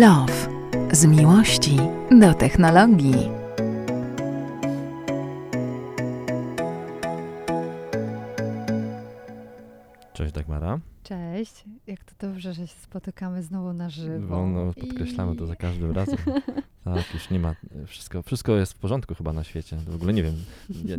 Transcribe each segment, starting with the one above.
Love. Z miłości do technologii. Cześć Dagmara. Cześć, jak to dobrze, że się spotykamy znowu na żywo. Wolno podkreślamy to za każdym razem. Tak, już nie ma, wszystko, wszystko jest w porządku chyba na świecie. W ogóle nie wiem, ja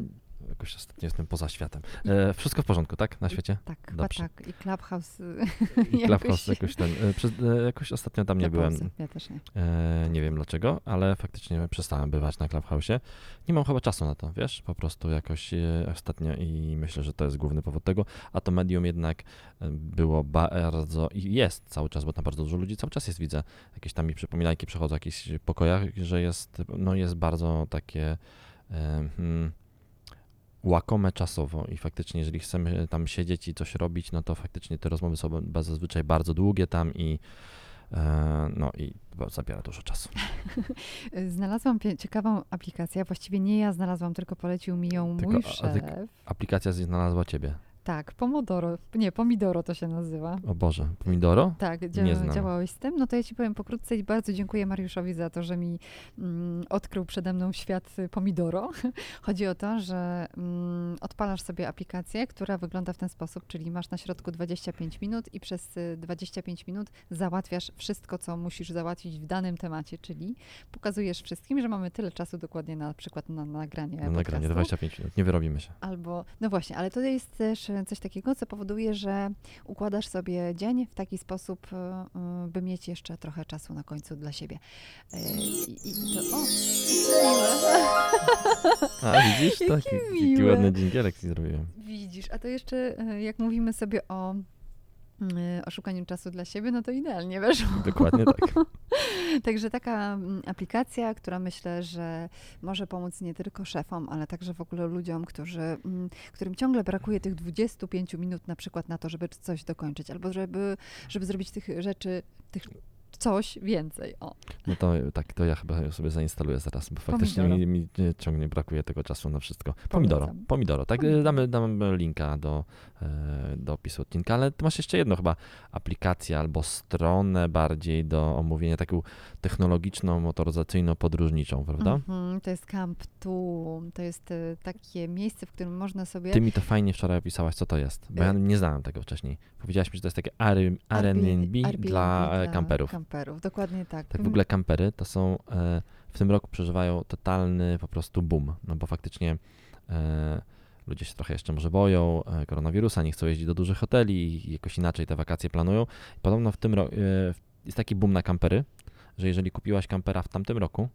jakoś ostatnio jestem poza światem. E, wszystko w porządku, tak? Na świecie? Tak, Dobrze. tak. I Clubhouse. I Clubhouse jakoś ten, przez, e, jakoś ostatnio tam nie byłem. Ja też nie. E, nie wiem dlaczego, ale faktycznie przestałem bywać na Clubhouse'ie. Nie mam chyba czasu na to, wiesz, po prostu jakoś e, ostatnio i myślę, że to jest główny powód tego, a to medium jednak e, było bardzo i jest cały czas, bo tam bardzo dużo ludzi cały czas jest, widzę, jakieś tam mi przypominajki przechodzą w jakichś pokojach, że jest, no jest bardzo takie hmm, łakome czasowo i faktycznie, jeżeli chcemy tam siedzieć i coś robić, no to faktycznie te rozmowy są zazwyczaj bardzo długie tam i e, no i zabiera dużo czasu. Znalazłam ciekawą aplikację. Właściwie nie ja znalazłam, tylko polecił mi ją Tylko, mój szef. Aplikacja znalazła ciebie. Tak, Pomodoro. Nie, Pomidoro to się nazywa. O Boże, pomidoro? Tak, Nie dzia- znam. działałeś z tym. No to ja ci powiem pokrótce i bardzo dziękuję Mariuszowi za to, że mi mm, odkrył przede mną świat y, Pomidoro. Chodzi o to, że mm, odpalasz sobie aplikację, która wygląda w ten sposób, czyli masz na środku 25 minut i przez y, 25 minut załatwiasz wszystko, co musisz załatwić w danym temacie, czyli pokazujesz wszystkim, że mamy tyle czasu dokładnie na przykład na nagranie Na nagranie podcastu. 25 minut, nie wyrobimy się. Albo, no właśnie, ale to jest też e, coś takiego, co powoduje, że układasz sobie dzień w taki sposób, e, by mieć jeszcze trochę czasu na końcu dla siebie. E, I, i to, o, miłe. A widzisz, taki, taki ładny dżingielek ci zrobiłem. Widzisz, a to jeszcze, e, jak mówimy sobie o o szukaniu czasu dla siebie, no to idealnie weszło. Dokładnie tak. Także taka mm, aplikacja, która myślę, że może pomóc nie tylko szefom, ale także w ogóle ludziom, którzy, mm, którym ciągle brakuje tych 25 minut na przykład na to, żeby coś dokończyć, albo żeby, żeby zrobić tych rzeczy, tych coś więcej. O. No to tak, to ja chyba sobie zainstaluję zaraz, bo faktycznie Pomidoro. mi, mi e, ciągle brakuje tego czasu na wszystko. Pomidoro, Polecam. pomidoro. Tak, e, Pomidoro. damy, damy linka do, e, do opisu odcinka, ale ty masz jeszcze jedno chyba aplikację albo stronę bardziej do omówienia, taką technologiczną, motoryzacyjną, podróżniczą, prawda? Mhm, to jest Camp Tu, to jest e, takie miejsce, w którym można sobie... Ty mi to fajnie wczoraj opisałaś, co to jest, bo ja Y- nie znałem tego wcześniej. Powiedziałaś mi, że to jest takie Airbnb Airbnb dla e, kamperów. Kamperów, dokładnie tak. Tak w ogóle kampery to są, e, w tym roku przeżywają totalny po prostu boom, no bo faktycznie e, ludzie się trochę jeszcze może boją e, koronawirusa, nie chcą jeździć do dużych hoteli i jakoś inaczej te wakacje planują. Podobno w tym roku jest taki boom na kampery, że jeżeli kupiłaś kampera w tamtym roku,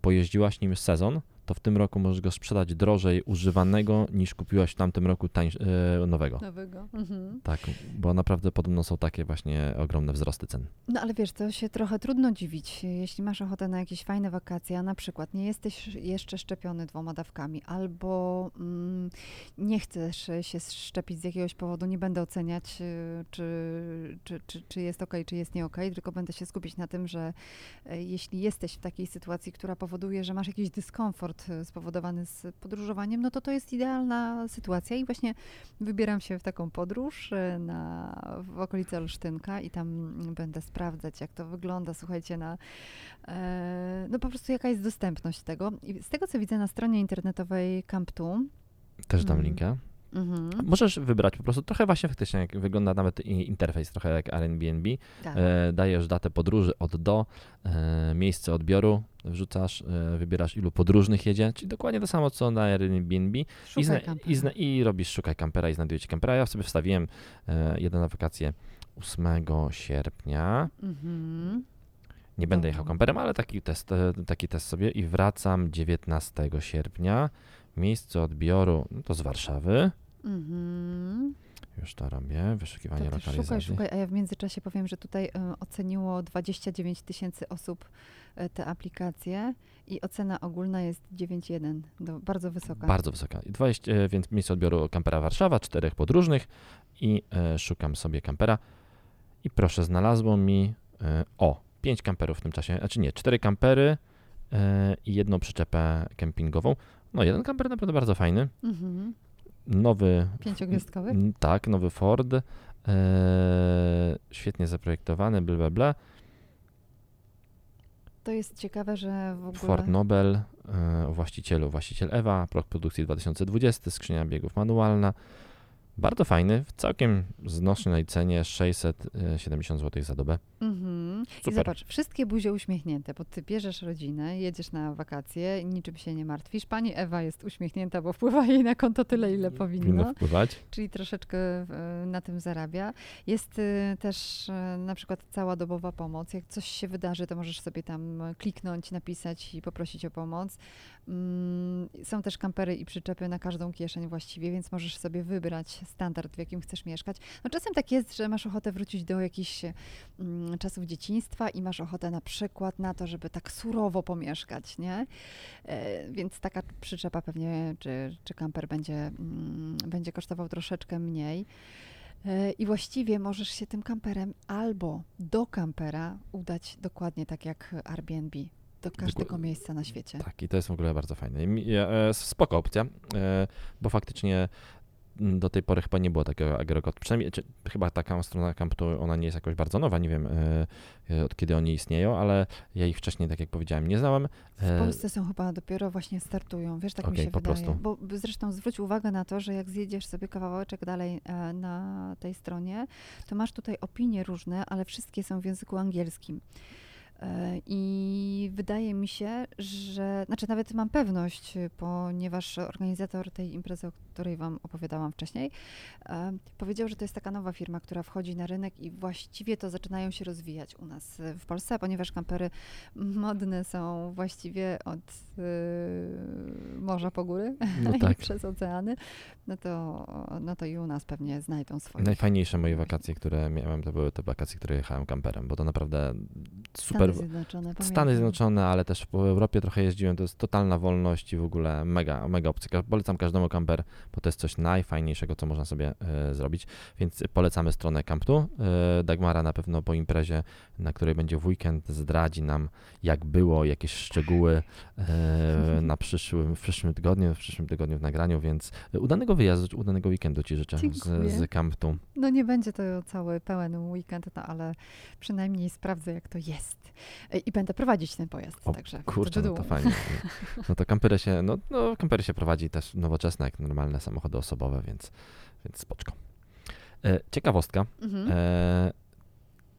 pojeździłaś nim sezon, to w tym roku możesz go sprzedać drożej używanego niż kupiłaś w tamtym roku tańsz, e, nowego. Nowego. Mhm. Tak, bo naprawdę podobno są takie właśnie ogromne wzrosty cen. No ale wiesz, to się trochę trudno dziwić, jeśli masz ochotę na jakieś fajne wakacje, a na przykład nie jesteś jeszcze szczepiony dwoma dawkami, albo mm, nie chcesz się szczepić z jakiegoś powodu, nie będę oceniać, y, czy, czy, czy, czy jest ok, czy jest nie ok, tylko będę się skupić na tym, że e, jeśli jesteś w takiej sytuacji, która powoduje, że masz jakiś dyskomfort e, spowodowany z podróżowaniem, no to to jest idealna sytuacja i właśnie wybieram się w taką podróż e, na, w okolice Olsztynka i tam mm, będę sprawdzać, jak to wygląda, słuchajcie, na, e, no po prostu jaka jest dostępność tego. I z tego, co widzę na stronie internetowej Camptu, Też dam Mhm. linka. Mhm, Możesz wybrać po prostu trochę właśnie faktycznie, jak wygląda nawet i- interfejs, trochę jak Airbnb. tak. E, dajesz datę podróży od do, e, miejsce odbioru, wrzucasz, e, wybierasz ilu podróżnych jedzie, czyli dokładnie to samo co na Airbnb i, Szukaj zna, kampera. i, zna, i robisz szukaj kampera i znajdujecie kampera. Ja sobie wstawiłem jeden na wakacje 8 sierpnia. Mhm. Nie będę Dobra. jechał kamperem, ale taki test, taki test sobie i wracam 19 sierpnia. Miejsce odbioru no to z Warszawy. Mhm. Już to robię, wyszukiwanie To ty szukaj, lokalizacji. szukaj, a ja w międzyczasie powiem, że tutaj e, oceniło 29 tysięcy osób e, te aplikacje i ocena ogólna jest 9,1, do- bardzo wysoka. Bardzo wysoka. I 20, e, więc miejsce odbioru kampera Warszawa, czterech podróżnych i szukam sobie kampera i proszę, znalazło mi o, pięć kamperów w tym czasie, znaczy nie, cztery kampery i jedną przyczepę kempingową. No jeden kamper naprawdę bardzo fajny, Mhm. Nowy, Pięciogwiazdkowy? tak, nowy Ford, e, świetnie zaprojektowany, bla bla bla. To jest ciekawe, że w ogóle... Ford Nobel, e, właścicielu, właściciel Ewa, rok produkcji 2020, skrzynia biegów manualna. Bardzo fajny, w całkiem znośnej cenie 670 zł za dobę. Mhm. I zobacz, wszystkie buzie uśmiechnięte, bo ty bierzesz rodzinę, jedziesz na wakacje, niczym się nie martwisz. Pani Ewa jest uśmiechnięta, bo wpływa jej na konto tyle, ile Powinno powinno, wpływać. czyli troszeczkę e, na tym zarabia. Jest e, też e, na przykład cała dobowa pomoc. Jak coś się wydarzy, to możesz sobie tam kliknąć, napisać i poprosić o pomoc. Mm, Są też kampery i przyczepy na każdą kieszeń właściwie, więc możesz sobie wybrać standard, w jakim chcesz mieszkać. No czasem tak jest, że masz ochotę wrócić do jakichś mm, czasów dzieciństwa i masz ochotę na przykład na to, żeby tak surowo pomieszkać, nie? E, więc taka przyczepa pewnie, czy, czy kamper będzie, mm, będzie kosztował troszeczkę mniej. E, I właściwie możesz się tym kamperem albo do kampera udać dokładnie tak jak Airbnb, do każdego miejsca na świecie. Tak, i to jest w ogóle bardzo fajne. Mi- e, Spoko opcja, e, bo faktycznie m, do tej pory chyba nie było takiego agregat. Przynajmniej czy, chyba taka strona Camptu, ona nie jest jakoś bardzo nowa, nie wiem e, od kiedy oni istnieją, ale ja ich wcześniej, tak jak powiedziałem, nie znałem. W Polsce są chyba dopiero właśnie startują, wiesz, tak mi Okej, się po wydaje. prostu. Bo zresztą zwróć uwagę na to, że jak zjedziesz sobie kawałeczek dalej e, na tej stronie, to masz tutaj opinie różne, ale wszystkie są w języku angielskim. E, I wydaje mi się, że, znaczy nawet mam pewność, ponieważ organizator tej imprezy, o której Wam opowiadałam wcześniej, e, powiedział, że to jest taka nowa firma, która wchodzi na rynek i właściwie to zaczynają się rozwijać u nas w Polsce, ponieważ kampery modne są właściwie od y, morza po góry No i tak. przez oceany, no to, no to i u nas pewnie znajdą swoje. Najfajniejsze moje wakacje, które miałem, to były te wakacje, które jechałem kamperem, bo to naprawdę super. Stany Zjednoczone, Stany. Zjednoczone, ale też po Europie trochę jeździłem, to jest totalna wolność i w ogóle mega, mega opcja. Polecam każdemu kamper, bo to jest coś najfajniejszego, co można sobie e, zrobić, więc polecamy stronę Camptu. E, Dagmara na pewno po imprezie, na której będzie w weekend, zdradzi nam, jak było, jakieś szczegóły e, na przyszłym, w przyszłym tygodniu, w przyszłym tygodniu w nagraniu, więc udanego wyjazdu, udanego weekendu Ci życzę Dziękuję. z, z Camptu. No nie będzie to cały pełen weekend, no ale przynajmniej sprawdzę, jak to jest. E, I będę prowadzić ten pojazd, O, także. Kurczę, no to du-du-du. fajnie. No to kampery się, no, no kampery się prowadzi też nowoczesne, jak normalne samochody osobowe, więc, więc spoczko. E, ciekawostka. Mhm. E,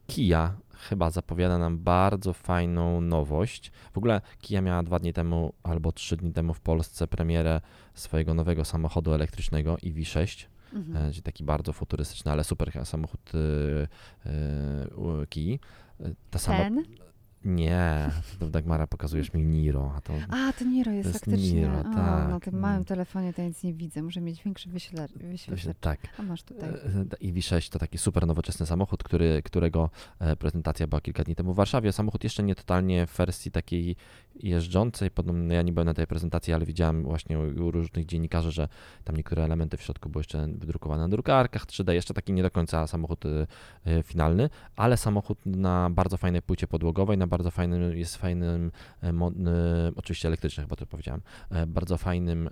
Kia chyba zapowiada nam bardzo fajną nowość. W ogóle Kia miała dwa dni temu albo trzy dni temu w Polsce premierę swojego nowego samochodu elektrycznego EV6, Mhm. e, taki bardzo futurystyczny, ale super samochód u Kii. Ta sama, Ten? Nie, to Dagmara pokazujesz mi Niro, a to A, to Niro jest, To jest faktycznie. Niro, o, tak, Na tym mm. małym telefonie to nic nie widzę. Muszę mieć większy wyśle- to się, wyświetlacz. tak. A masz tutaj. E, EV6 to taki super nowoczesny samochód, który, którego e, prezentacja była kilka dni temu w Warszawie. Samochód jeszcze nie totalnie w wersji takiej jeżdżącej. Podobno ja nie byłem na tej prezentacji, ale widziałem właśnie u, różnych dziennikarzy, że tam niektóre elementy w środku były jeszcze wydrukowane na drukarkach 3D. Jeszcze taki nie do końca samochód e, e, finalny, ale samochód na bardzo fajnej płycie podłogowej, na bardzo fajnym, jest fajnym, e, oczywiście elektryczny chyba to powiedziałem, bardzo fajnym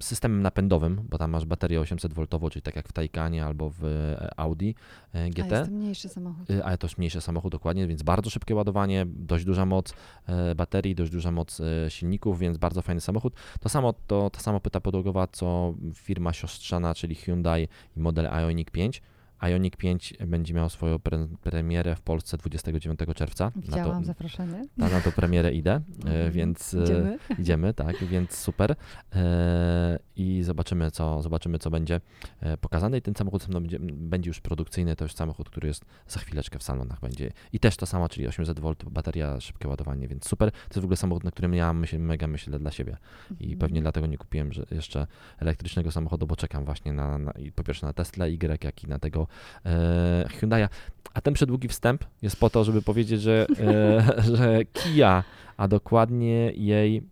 systemem napędowym, bo tam masz baterię 800V, czyli tak jak w Taycanie albo w e, Audi e, A, jest GT. to mniejszy samochód. Ale to już mniejszy samochód dokładnie, więc bardzo szybkie ładowanie, dość duża moc e, baterii, dość duża moc silników, więc bardzo fajny samochód. To samo, to ta sama płyta podłogowa, co firma siostrzana, czyli Hyundai i model Ioniq 5. Ioniq 5 będzie miał swoją pre premierę w Polsce 29 czerwca. Na to, Widziałam zaproszenie. na, na to premierę idę, e, Mhm. więc e, Idziemy. Idziemy, tak, więc super. E, I zobaczymy co, zobaczymy, co będzie e, pokazane. I ten samochód no, będzie, będzie już produkcyjny, to już samochód, który jest za chwileczkę w salonach będzie. I też to samo, czyli 800V, bateria, szybkie ładowanie, więc super. To jest w ogóle samochód, na którym ja myślę, mega myślę dla siebie. I Mhm. pewnie dlatego nie kupiłem jeszcze elektrycznego samochodu, bo czekam właśnie na, na po pierwsze na Tesla Y, jak i na tego e, Hyundai'a. A ten przedługi wstęp jest po to, żeby powiedzieć, że, e, że Kia, a dokładnie jej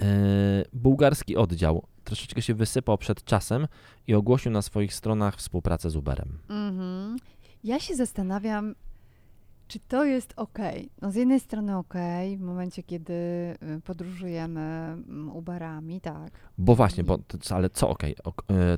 e, bułgarski oddział troszeczkę się wysypał przed czasem i ogłosił na swoich stronach współpracę z Uberem. Mhm. Ja się zastanawiam, Czy to jest ok? No z jednej strony ok, w momencie, kiedy y, podróżujemy mm, Uberami, tak. Bo właśnie, bo, ale co ok, e,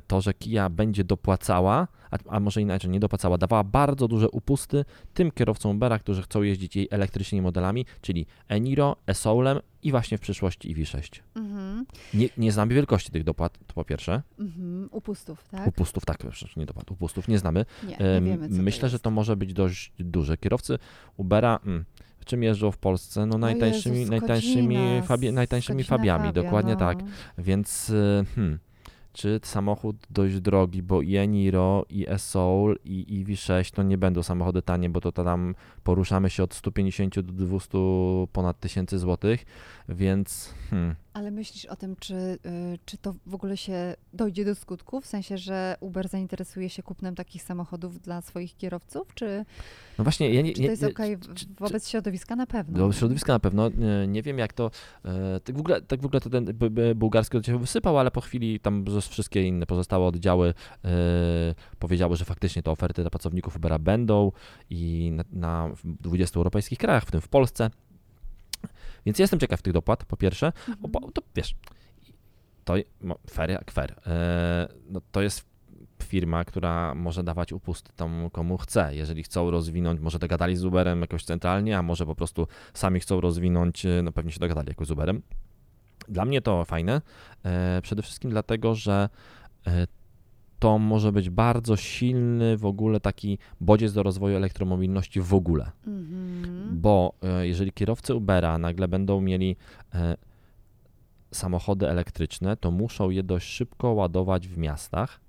to, że Kia będzie dopłacała, a, a może inaczej, nie dopłacała, dawała bardzo duże upusty tym kierowcom Ubera, którzy chcą jeździć jej elektrycznymi modelami, czyli Eniro, e-Soulem i właśnie w przyszłości EV6. Mhm. Nie, nie znamy wielkości tych dopłat, to po pierwsze. Mhm. Upustów, tak? Upustów, tak, nie dopłat, upustów nie znamy. Nie, nie Em, wiemy, Myślę, że to może być dość duże. Kierowcy Ubera, mm, w czym jeżdżą w Polsce? No najtańszymi, Jezus, najtańszymi, Skodzina, fabi, najtańszymi fabiami, Fabia, dokładnie no. tak. Więc y, hmm, czy samochód dość drogi, bo i Eniro, i e-Soul, i EV6 to nie będą samochody tanie, bo to tam poruszamy się od 150 do 200 ponad tysięcy złotych, więc hmm, Ale myślisz o tym, czy, y, czy to w ogóle się dojdzie do skutku? W sensie, że Uber zainteresuje się kupnem takich samochodów dla swoich kierowców? Czy, no właśnie, ja nie, czy to jest okej czy- czy- wobec środowiska? Na pewno. Do środowiska na pewno. Nie, nie wiem jak to. E, tak, w ogóle, tak w ogóle to ten bułgarski się wysypał, ale po chwili tam wszystkie inne pozostałe oddziały e, powiedziały, że faktycznie te oferty dla pracowników Ubera będą i na, na w 20 europejskich krajach, w tym w Polsce. Więc jestem ciekaw tych dopłat, po pierwsze. Mhm. Bo to wiesz, to fair jak fair. E, no, to jest firma, która może dawać upusty tam komu chce. Jeżeli chcą rozwinąć, może dogadali z Uberem jakoś centralnie, a może po prostu sami chcą rozwinąć, e, no pewnie się dogadali jakoś z Uberem. Dla mnie to fajne, e, przede wszystkim dlatego, że e, to może być bardzo silny w ogóle taki bodziec do rozwoju elektromobilności w ogóle Mhm. bo e, jeżeli kierowcy Ubera nagle będą mieli samochody elektryczne, to muszą je dość szybko ładować w miastach.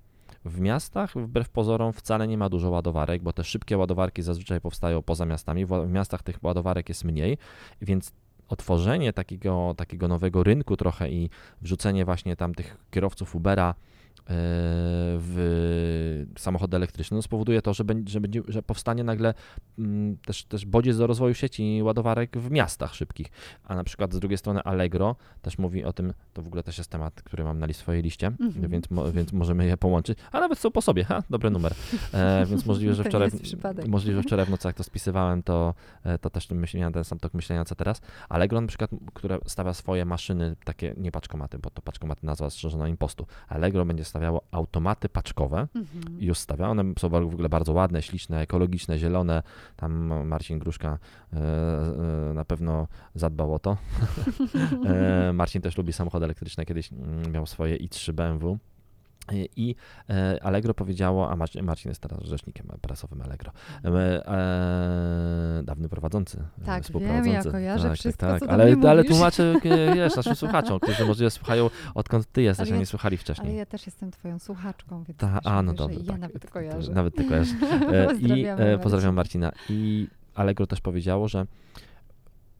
W miastach, wbrew pozorom, wcale nie ma dużo ładowarek, bo te szybkie ładowarki zazwyczaj powstają poza miastami. W miastach tych ładowarek jest mniej, więc otworzenie takiego, takiego nowego rynku trochę i wrzucenie właśnie tam tych kierowców Ubera w samochody elektryczne no spowoduje to, że, będzie, że, będzie, że powstanie nagle mm, też, też bodziec do rozwoju sieci ładowarek w miastach szybkich. A na przykład z drugiej strony Allegro też mówi o tym, to w ogóle też jest temat, który mam na li- swojej liście, Mhm. więc, mo, więc możemy je połączyć, a nawet są po sobie, ha, dobry numer. E, więc możliwe, że wczoraj, możliwe, że wczoraj w nocy jak to spisywałem, to, e, to też tym myśl- miałem ten sam tok myślenia co teraz. Allegro na przykład, które stawia swoje maszyny, takie nie paczkomaty, bo to paczkomaty nazwa strzeżona impostu. Allegro będzie stawiało automaty paczkowe, Mhm. i już stawia. One są w ogóle bardzo ładne, śliczne, ekologiczne, zielone. Tam Marcin Gruszka e, e, na pewno zadbał o to. e, Marcin też lubi samochody elektryczne. Kiedyś mm, miał swoje i3 BMW. I e, Allegro powiedziało, a Marcin, Marcin jest teraz rzecznikiem prasowym Allegro, e, e, dawny prowadzący, e, Tak, współprowadzący. wiem, ja kojarzę wszystko, co do ale, mnie ale mówisz. tłumaczę, e, wiesz, naszym słuchaczom, którzy może słuchają odkąd ty jesteś, Ale a ja- nie słuchali wcześniej. Ale ja też jestem twoją słuchaczką, więc Ta, a, no dobrze. ja tak. nawet kojarzę. Nawet ty I pozdrawiam Marcin. Marcina. I Allegro też powiedziało, że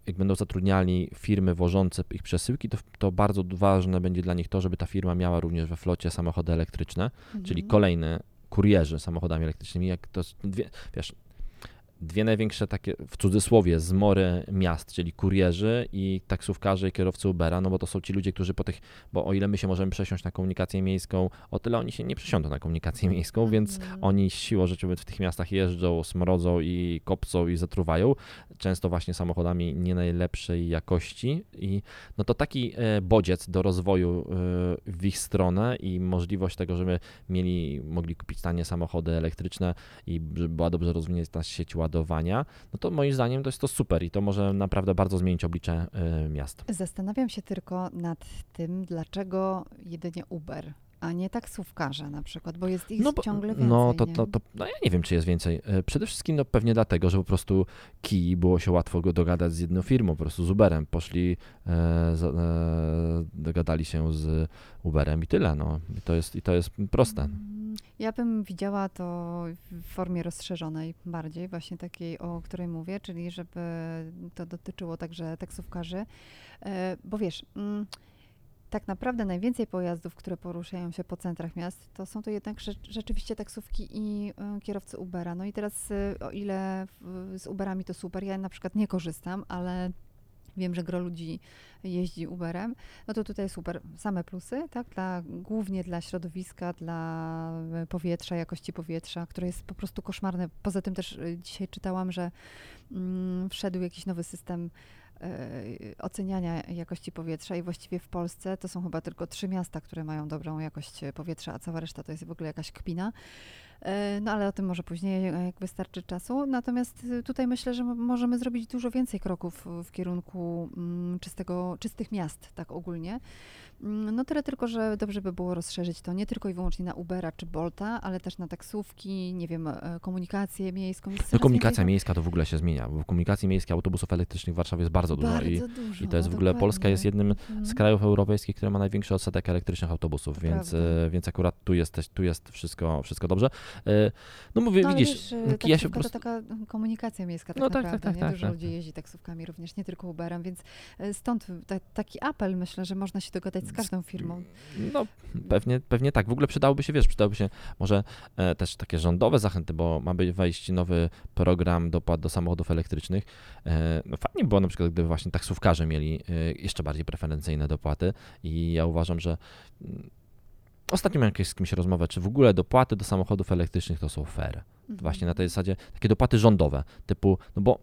jak będą zatrudniali firmy wożące ich przesyłki, to, to bardzo ważne będzie dla nich to, żeby ta firma miała również we flocie samochody elektryczne, czyli Mhm. kolejne kurierzy samochodami elektrycznymi. Jak to wiesz, dwie największe takie, w cudzysłowie, zmory miast, czyli kurierzy i taksówkarze i kierowcy Ubera, no bo to są ci ludzie, którzy po tych, bo o ile my się możemy przesiąść na komunikację miejską, o tyle oni się nie przesiądą na komunikację miejską, więc Mhm. oni siłą rzeczy w tych miastach jeżdżą, smrodzą i kopcą i zatruwają, często właśnie samochodami nie najlepszej jakości i no to taki e, bodziec do rozwoju e, w ich stronę i możliwość tego, żeby mieli, mogli kupić tanie samochody elektryczne i żeby była dobrze rozwinięta sieć ładowania, no to moim zdaniem to jest to super i to może naprawdę bardzo zmienić oblicze e, miast. Zastanawiam się tylko nad tym, dlaczego jedynie Uber, a nie taksówkarze na przykład, bo jest ich bo- ciągle więcej. No to, to, to no ja nie wiem, czy jest więcej. E, Przede wszystkim no pewnie dlatego, że po prostu Kii było się łatwo go dogadać z jedną firmą, po prostu z Uberem. Poszli, e, e, dogadali się z Uberem i tyle. No. I, to jest, I to jest proste. Ja bym widziała to w formie rozszerzonej bardziej, właśnie takiej, o której mówię, czyli żeby to dotyczyło także taksówkarzy, E, bo wiesz, mm, tak naprawdę najwięcej pojazdów, które poruszają się po centrach miast, to są to jednak rze- rzeczywiście taksówki i e, kierowcy Ubera. No i teraz e, o ile z Uberami to super, ja na przykład nie korzystam, ale Wiem, że gro ludzi jeździ Uberem, no to tutaj super, same plusy, tak, dla, głównie dla środowiska, dla e, powietrza, jakości powietrza, które jest po prostu koszmarne. Poza tym też e, dzisiaj czytałam, że mm, wszedł jakiś nowy system e, oceniania jakości powietrza i właściwie w Polsce to są chyba tylko trzy miasta, które mają dobrą jakość powietrza, a cała reszta to jest w ogóle jakaś kpina. E, no ale o tym może później, jak wystarczy czasu. Natomiast y, tutaj myślę, że możemy zrobić dużo więcej kroków w kierunku mm, czystego, czystych miast, tak ogólnie. Mm, no tyle tylko, że dobrze by było rozszerzyć to nie tylko i wyłącznie na Ubera czy Bolta, ale też na taksówki, nie wiem, e, komunikację miejską. No, komunikacja miejska to w ogóle się zmienia. W komunikacji miejskiej autobusów elektrycznych w Warszawie jest bardzo dużo. Bardzo i, dużo, I to jest w ogóle, dokładnie. Polska jest jednym z Mhm. krajów europejskich, który ma największy odsetek elektrycznych autobusów, To więc, prawda. e, więc akurat tu jest, tu jest wszystko, wszystko dobrze. E, No mówię, No, widzisz, wiesz, ja się po prostu... to taka mm, komunikacja miejska tak No tak, tak, naprawdę, tak, nie? tak, Dużo tak, ludzi tak. jeździ taksówkami również, nie tylko Uberem, więc stąd ta, taki apel myślę, że można się dogadać z każdą firmą. No, pewnie, pewnie tak. W ogóle przydałoby się, wiesz, przydałoby się może e, też takie rządowe zachęty, bo ma być wejść nowy program dopłat do samochodów elektrycznych. E, no fajnie by było na przykład, gdyby właśnie taksówkarze mieli e, jeszcze bardziej preferencyjne dopłaty i ja uważam, że mm, ostatnio miałem jakieś z kimś rozmowę, czy w ogóle dopłaty do samochodów elektrycznych to są fair. Właśnie na tej zasadzie takie dopłaty rządowe, typu, no bo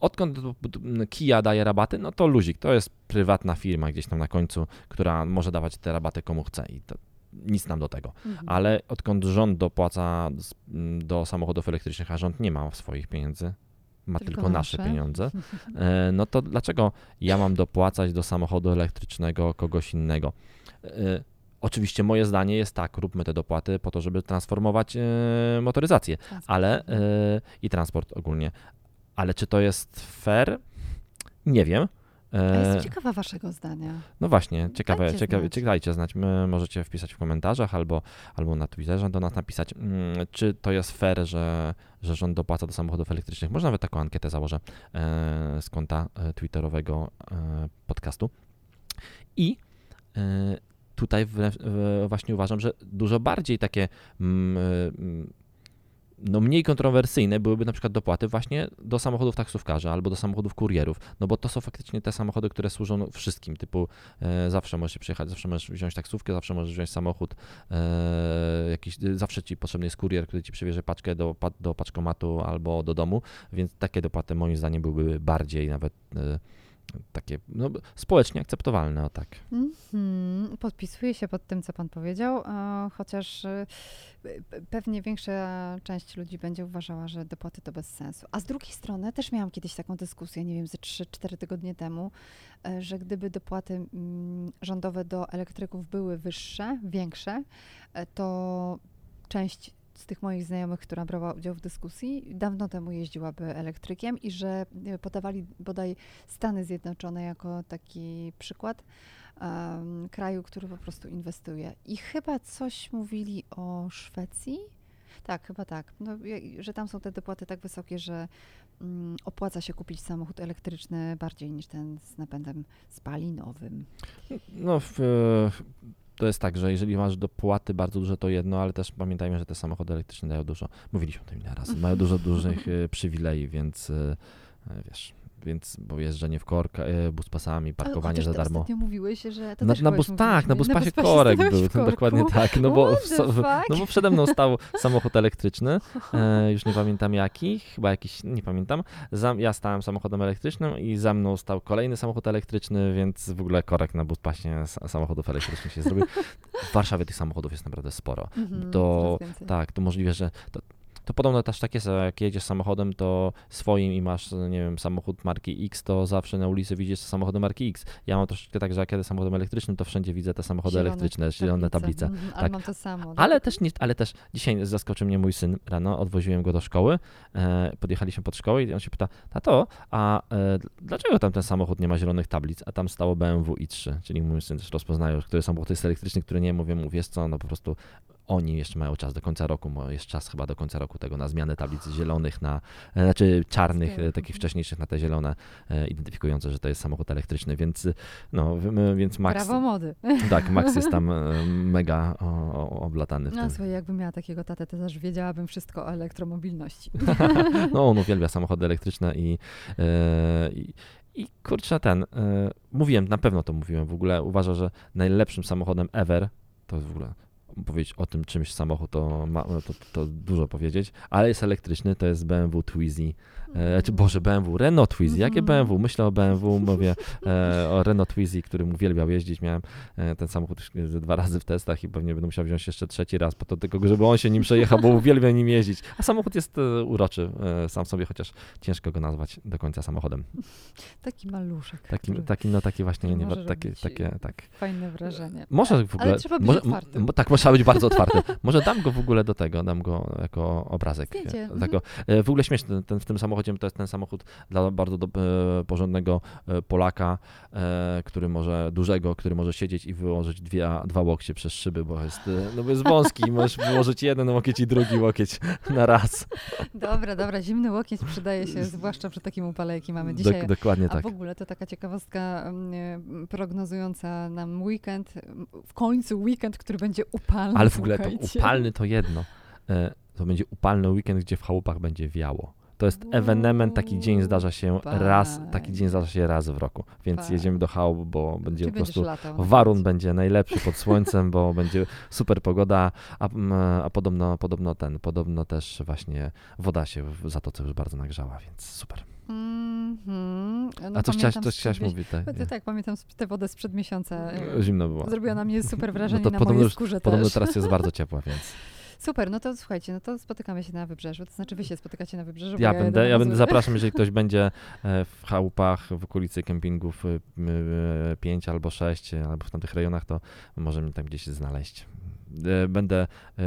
odkąd Kia daje rabaty, no to luzik, to jest prywatna firma gdzieś tam na końcu, która może dawać te rabaty komu chce i to nic nam do tego. Mhm. Ale odkąd rząd dopłaca do samochodów elektrycznych, a rząd nie ma swoich pieniędzy, ma Tylko tylko, nasze nasze. pieniądze, e, no to dlaczego ja mam dopłacać do samochodu elektrycznego kogoś innego? E, Oczywiście moje zdanie jest tak, róbmy te dopłaty po to, żeby transformować e, motoryzację, Transport. ale i transport ogólnie. Ale czy to jest fair? Nie wiem. A E, jestem ciekawa waszego zdania. no właśnie, ciekawe, Dajcie ciekawe, znać. dajcie znać. My możecie wpisać w komentarzach albo, albo na Twitterze do nas napisać, mm, czy to jest fair, że, że rząd dopłaca do samochodów elektrycznych. Może nawet taką ankietę założę e, z konta e, twitterowego e, podcastu. I e, tutaj właśnie uważam, że dużo bardziej takie mm, mm, no mniej kontrowersyjne byłyby na przykład dopłaty właśnie do samochodów taksówkarzy albo do samochodów kurierów, no bo to są faktycznie te samochody, które służą wszystkim, typu e, zawsze możesz przyjechać, zawsze możesz wziąć taksówkę, zawsze możesz wziąć samochód, e, jakiś, zawsze ci potrzebny jest kurier, który ci przywiezie paczkę do, do paczkomatu albo do domu, więc takie dopłaty moim zdaniem byłyby bardziej nawet e, takie no, społecznie akceptowalne, o tak. Mhm, Podpisuję się pod tym, co pan powiedział, e, chociaż e, pewnie większa część ludzi będzie uważała, że dopłaty to bez sensu. A z drugiej strony też miałam kiedyś taką dyskusję, nie wiem, ze 3-4 tygodnie temu, e, że gdyby dopłaty mm, rządowe do elektryków były wyższe, większe, to część z tych moich znajomych, która brała udział w dyskusji, dawno temu jeździłaby elektrykiem i że e, podawali bodaj Stany Zjednoczone jako taki przykład em, kraju, który po prostu inwestuje. I chyba coś mówili o Szwecji. Tak, chyba tak. No, że tam są te dopłaty tak wysokie, że mm, opłaca się kupić samochód elektryczny bardziej niż ten z napędem spalinowym. No, w, to jest tak, że jeżeli masz dopłaty bardzo duże, to jedno, ale też pamiętajmy, że te samochody elektryczne dają dużo. Mówiliśmy o tym ile razy. Mają dużo dużych e, przywilei, więc e, e, wiesz, więc bo jeżdżenie w korka, e, buspasami, parkowanie za darmo. Ostatnio mówiłeś, że to Na, na bus, tak, na buspasie korek był, korku? dokładnie tak, no bo, w, no bo przede mną stał samochód elektryczny, e, już nie pamiętam jaki, chyba jakiś, nie pamiętam, za, ja stałem samochodem elektrycznym i za mną stał kolejny samochód elektryczny, więc w ogóle korek na buspasie samochodów elektrycznych się zrobił. W Warszawie tych samochodów jest naprawdę sporo. Mhm, to- coraz więcej. Tak, to możliwe, że to, to podobno też tak jest, że jak jedziesz samochodem, to swoim i masz, nie wiem, samochód marki X, to zawsze na ulicy widzisz samochody marki X. Ja mam troszeczkę tak, że jak jadę samochodem elektrycznym, to wszędzie widzę te samochody Zielone elektryczne, zielone tablice. Mhm, ale tak. mam to samo. Ale też, nie, ale też dzisiaj zaskoczył mnie mój syn rano, odwoziłem go do szkoły, e, podjechaliśmy pod szkołę i on się pyta, tato, a e, dlaczego tam ten samochód nie ma zielonych tablic, a tam stało BMW i3, czyli mój syn też rozpoznaje, który samochód jest elektryczny, który nie, mówię mu, wiesz co, no po prostu oni jeszcze mają czas do końca roku, bo jest czas chyba do końca roku tego na zmianę tablic zielonych na, e, znaczy czarnych, e, takich wcześniejszych na te zielone, e, identyfikujące, że to jest samochód elektryczny, więc no, więc Max, Prawo mody. tak, Max jest tam mega oblatany w No tym. słuchaj, jakbym miała takiego tatę, to też wiedziałabym wszystko o elektromobilności. No, on uwielbia samochody elektryczne i, i, I kurczę, ten, y, mówiłem, na pewno to mówiłem, w ogóle uważam, że najlepszym samochodem ever, to jest w ogóle powiedzieć o tym czymś samochód, to, ma, to, to dużo powiedzieć, ale jest elektryczny, to jest BMW Twizy E, czy Boże, BMW, Renault Twizy. Jakie Mhm. BMW? Myślę o BMW, mówię e, o Renault Twizy, którym uwielbiał jeździć. Miałem e, ten samochód dwa razy w testach i pewnie będę musiał wziąć jeszcze trzeci raz po to tylko, żeby on się nim przejechał, bo uwielbiam nim jeździć. A samochód jest e, uroczy e, sam sobie, chociaż ciężko go nazwać do końca samochodem. Taki maluszek. Taki, taki no taki właśnie, nie, takie, takie, tak. Fajne wrażenie. Może w ogóle. Ale trzeba być może, otwartym. Tak, trzeba być bardzo otwarty. Może dam go w ogóle do tego, dam go jako obrazek. Zdjęcie, e, mhm. Tego. E, W ogóle śmieszny ten, w tym samochodzie to jest ten samochód dla bardzo do, e, porządnego Polaka, który może, dużego, który może siedzieć i wyłożyć dwie, dwa łokcie przez szyby, bo jest, no bo jest wąski i możesz wyłożyć jeden łokieć i drugi łokieć na raz. Dobra, dobra, zimny łokieć przydaje się, zwłaszcza przy takim upale, jaki mamy dzisiaj. dokładnie A tak. w ogóle to taka ciekawostka mm, prognozująca nam weekend, w końcu weekend, który będzie upalny. Ale w ogóle to upalny to jedno. E, To będzie upalny weekend, gdzie w chałupach będzie wiało. To jest ewenement, taki dzień zdarza się raz, taki dzień zdarza się raz w roku. Więc Fajnie. jedziemy do chałup, bo będzie Czy po prostu latał warun będzie najlepszy pod słońcem, bo będzie super pogoda, a, a podobno, podobno ten, podobno też właśnie woda się w zatoce już bardzo nagrzała, więc super. Mhm. No, A co chciałaś, coś chciałaś sprzed mówić? Tak, miesiąca- Tak, tak, pamiętam tę wodę sprzed miesiąca. Zimno było. Zrobiła na mnie super wrażenie to na podobno mojej już- skórze Podobno też. teraz jest bardzo ciepła, więc Super, no to słuchajcie, no to spotykamy się na wybrzeżu. To znaczy wy się spotykacie na wybrzeżu. ja jadę będę, ja będę, zapraszam, jeżeli ktoś będzie e, w chałupach, w okolicy kempingów 5 albo 6, albo w tamtych rejonach, to może mnie tam gdzieś znaleźć. E, Będę, e,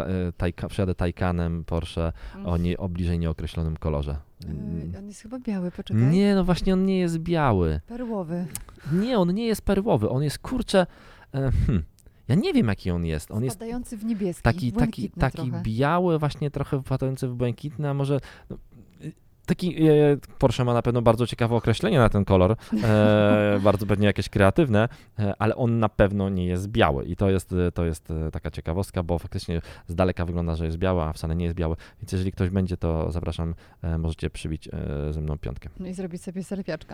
e, tajka, przejadę Taycanem Porsche o, nie, o bliżej nieokreślonym kolorze. Mm. On jest chyba biały, poczekaj. Nie, no właśnie on nie jest biały. Perłowy. Nie, on nie jest perłowy, on jest kurczę. E, hm, ja nie wiem jaki on jest. On jest Spadający w niebieski, taki, taki, taki trochę. biały, właśnie trochę wpadający w błękitny, a może. No, taki e, Porsche ma na pewno bardzo ciekawe określenie na ten kolor, e, bardzo pewnie jakieś kreatywne, e, ale on na pewno nie jest biały i to jest, to jest taka ciekawostka, bo faktycznie z daleka wygląda, że jest biały, a wcale nie jest biały, więc jeżeli ktoś będzie, to zapraszam, możecie przybić ze mną piątkę. No i zrobić sobie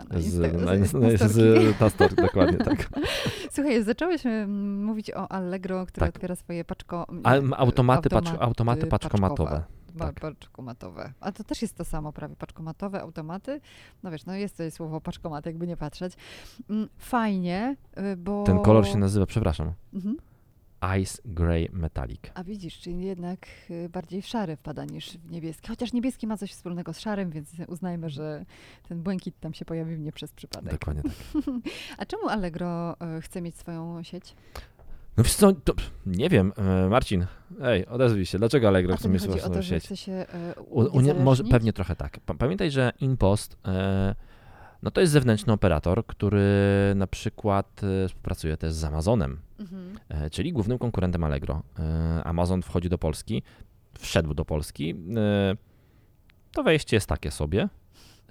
na, Z, Insta- na, z, na, z, dokładnie tak. Słuchaj, zacząłeś mm, mówić o Allegro, które Tak. otwiera swoje paczko... A, automaty, automaty automaty paczkomatowe. Tak. Paczkomatowe. A to też jest to samo prawie, paczkomatowe, automaty. No wiesz, no jest to słowo paczkomat, jakby nie patrzeć. Mm, Fajnie, y, bo... Ten kolor się nazywa, przepraszam, Mhm. Ice Grey Metallic. A widzisz, czyli jednak y, bardziej w szary wpada niż w niebieski. Chociaż niebieski ma coś wspólnego z szarym, więc uznajmy, że ten błękit tam się pojawił nie przez przypadek. Dokładnie tak. A czemu Allegro y, chce mieć swoją sieć? No wiesz co, to, nie wiem, e, Marcin, ej, odezwij się, dlaczego Allegro chce nie chodzi swoją o to, sieć? chce się nie, może, pewnie trochę tak. Pa- Pamiętaj, że InPost e, no to jest zewnętrzny operator, który na przykład e, współpracuje też z Amazonem, Mhm. e, czyli głównym konkurentem Allegro. E, Amazon wchodzi do Polski, wszedł do Polski. E, to wejście jest takie sobie.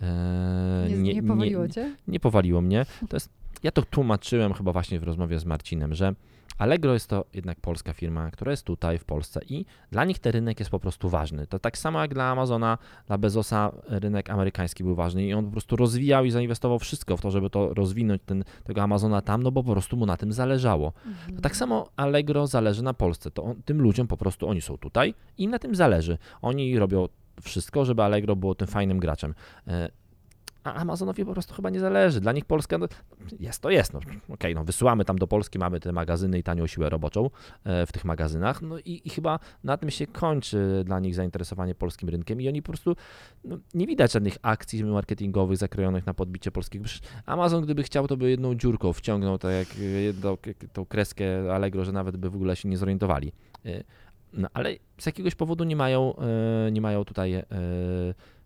E, Nie, nie, powoliło cię? nie powaliło mnie. To jest, ja to tłumaczyłem chyba właśnie w rozmowie z Marcinem, że Allegro jest to jednak polska firma, która jest tutaj w Polsce i dla nich ten rynek jest po prostu ważny. To tak samo jak dla Amazona, dla Bezosa rynek amerykański był ważny i on po prostu rozwijał i zainwestował wszystko w to, żeby to rozwinąć ten, tego Amazona tam, no bo po prostu mu na tym zależało. Mhm. To tak samo Allegro zależy na Polsce. To on, tym ludziom po prostu oni są tutaj i na tym zależy. Oni robią wszystko, żeby Allegro było tym fajnym graczem. A Amazonowi po prostu chyba nie zależy. Dla nich Polska no, jest to jest. No, Okej, no wysyłamy tam do Polski, mamy te magazyny i tanią siłę roboczą e, w tych magazynach. No i, i chyba na tym się kończy dla nich zainteresowanie polskim rynkiem i oni po prostu no, nie widać żadnych akcji marketingowych zakrojonych na podbicie polskich. Przecież Amazon, gdyby chciał, to by jedną dziurką wciągnął tak jak e, jedną, tą kreskę Allegro, że nawet by w ogóle się nie zorientowali. E, No ale z jakiegoś powodu nie mają, nie mają tutaj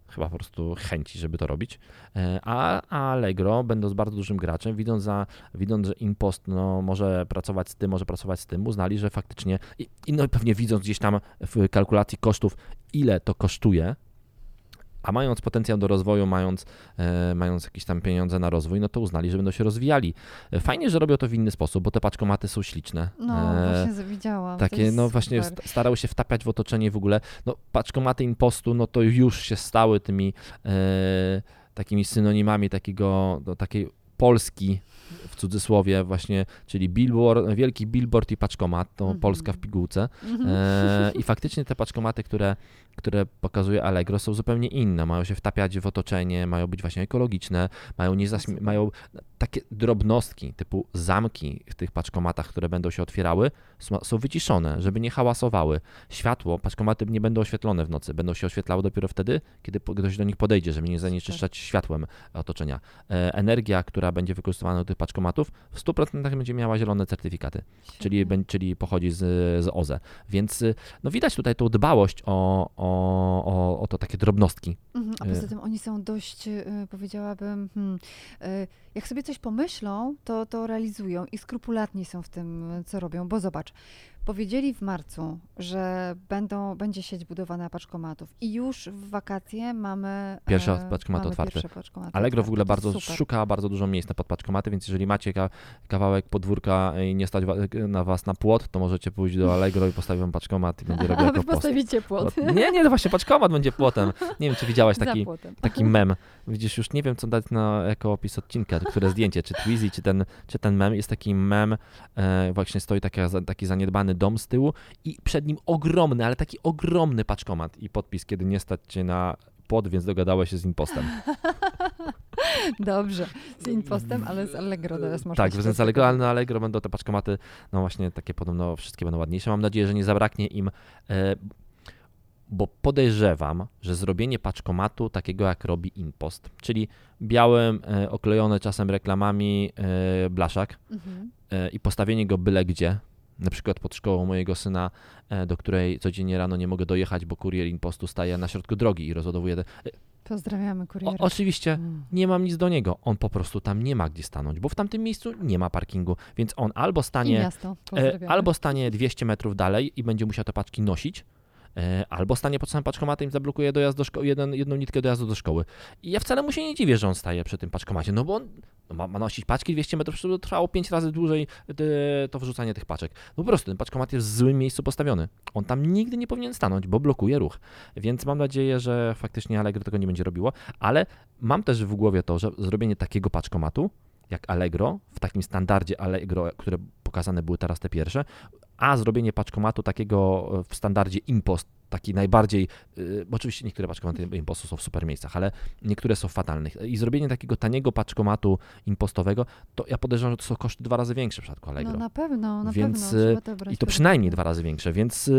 chyba po prostu chęci, żeby to robić. E, A Allegro, będąc bardzo dużym graczem, widząc, za, widząc że Impost no, może pracować z tym, może pracować z tym, uznali, że faktycznie, i, i no pewnie widząc gdzieś tam w kalkulacji kosztów, ile to kosztuje, a mając potencjał do rozwoju, mając, e, mając jakieś tam pieniądze na rozwój, no to uznali, że będą się rozwijali. E, Fajnie, że robią to w inny sposób, bo te paczkomaty są śliczne. No, E, właśnie widziałam. takie, no właśnie super. st- starały się wtapiać w otoczenie w ogóle. No, paczkomaty impostu, no to już się stały tymi, e, takimi synonimami takiego, do takiej Polski w cudzysłowie właśnie, czyli billboard, wielki billboard i paczkomat, to Mhm. Polska w pigułce. Mhm. E, I faktycznie te paczkomaty, które, które pokazuje Allegro są zupełnie inne, mają się wtapiać w otoczenie, mają być właśnie ekologiczne, mają, nie mają takie drobnostki typu zamki w tych paczkomatach, które będą się otwierały, są, wyciszone, żeby nie hałasowały. Światło, paczkomaty nie będą oświetlone w nocy, będą się oświetlały dopiero wtedy, kiedy ktoś do nich podejdzie, żeby nie zanieczyszczać światłem otoczenia. E, energia, która będzie wykorzystywana do tych paczkomatów, w 100% będzie miała zielone certyfikaty czyli, czyli pochodzi z, z OZE. Więc y, no widać tutaj tą dbałość o, o, o, to takie drobnostki. Mhm, A poza tym oni są dość, y, powiedziałabym, hmm, y, jak sobie coś pomyślą, to, to realizują i skrupulatni są w tym, co robią. Bo zobacz, powiedzieli w marcu, że będą, będzie sieć budowana paczkomatów i już w wakacje mamy Pierwsze e, paczkomaty mamy otwarte. pierwsze paczkomaty Allegro w ogóle. To bardzo super. szuka bardzo dużo miejsc na podpaczkomaty, więc jeżeli macie ka- kawałek podwórka i nie stać na was na płot, to możecie pójść do Allegro i postawić wam paczkomat i będzie robił jako wy post. postawicie płot. Nie, nie, no właśnie paczkomat będzie płotem. Nie wiem, czy widziałaś taki, taki mem. Widzisz, już nie wiem, co dać na, jako opis odcinka, które zdjęcie, czy Twizy, czy ten, czy ten mem. Jest taki mem, e, właśnie stoi taka, taki zaniedbany dom z tyłu i przed nim ogromny, ale taki ogromny paczkomat i podpis, kiedy nie stać cię na płot, więc dogadałeś się z impostem. Dobrze, z impostem, ale z Allegro teraz można Tak, więc Allegro, ale na Allegro będą te paczkomaty, no właśnie takie podobno wszystkie będą ładniejsze. Mam nadzieję, że nie zabraknie im, e, bo podejrzewam, że zrobienie paczkomatu takiego jak robi Impost, czyli białym, e, oklejone czasem reklamami e, blaszak Mhm. i postawienie go byle gdzie, na przykład pod szkołą mojego syna, e, do której codziennie rano nie mogę dojechać, bo kurier Impostu staje na środku drogi i rozładowuje. Te... Pozdrawiamy O, kuriera. oczywiście Mm. nie mam nic do niego. On po prostu tam nie ma gdzie stanąć, bo w tamtym miejscu nie ma parkingu, więc on albo stanie, e, albo stanie 200 metrów dalej i będzie musiał te paczki nosić, e, albo stanie pod samym paczkomatem i zablokuje dojazd do szkoły, jeden, jedną nitkę dojazdu do szkoły. I ja wcale mu się nie dziwię, że on staje przy tym paczkomacie, no bo on no ma, ma nosić paczki 200 metrów, to trwało 5 razy dłużej e, to wrzucanie tych paczek. No po prostu ten paczkomat jest w złym miejscu postawiony. On tam nigdy nie powinien stanąć, bo blokuje ruch. Więc mam nadzieję, że faktycznie Allegro tego nie będzie robiło, ale mam też w głowie to, że zrobienie takiego paczkomatu jak Allegro, w takim standardzie Allegro, które pokazane były teraz te pierwsze, a zrobienie paczkomatu takiego e, w standardzie Impost, taki najbardziej, bo oczywiście niektóre paczkomaty Impostu są w super miejscach, ale niektóre są w fatalnych. I zrobienie takiego taniego paczkomatu impostowego, to ja podejrzewam, że to są koszty dwa razy większe w przypadku Allegro. No na pewno, na Więc, pewno. to I to przynajmniej dwa razy większe, więc,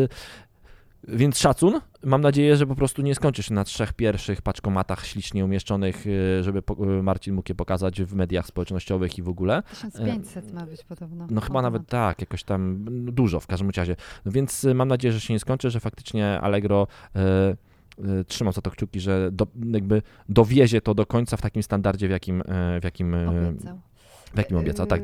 więc szacun. Mam nadzieję, że po prostu nie skończy się na trzech pierwszych paczkomatach ślicznie umieszczonych, y, żeby y, Marcin mógł je pokazać w mediach społecznościowych i w ogóle. 1500 ma być podobno. No chyba nawet tak, jakoś tam no, dużo w każdym razie. No więc y, mam nadzieję, że się nie skończy, że faktycznie Allegro trzymam za to kciuki, że do, jakby dowiezie to do końca w takim standardzie, w jakim, w jakim, Obiecał. w jakim obiecał. Tak,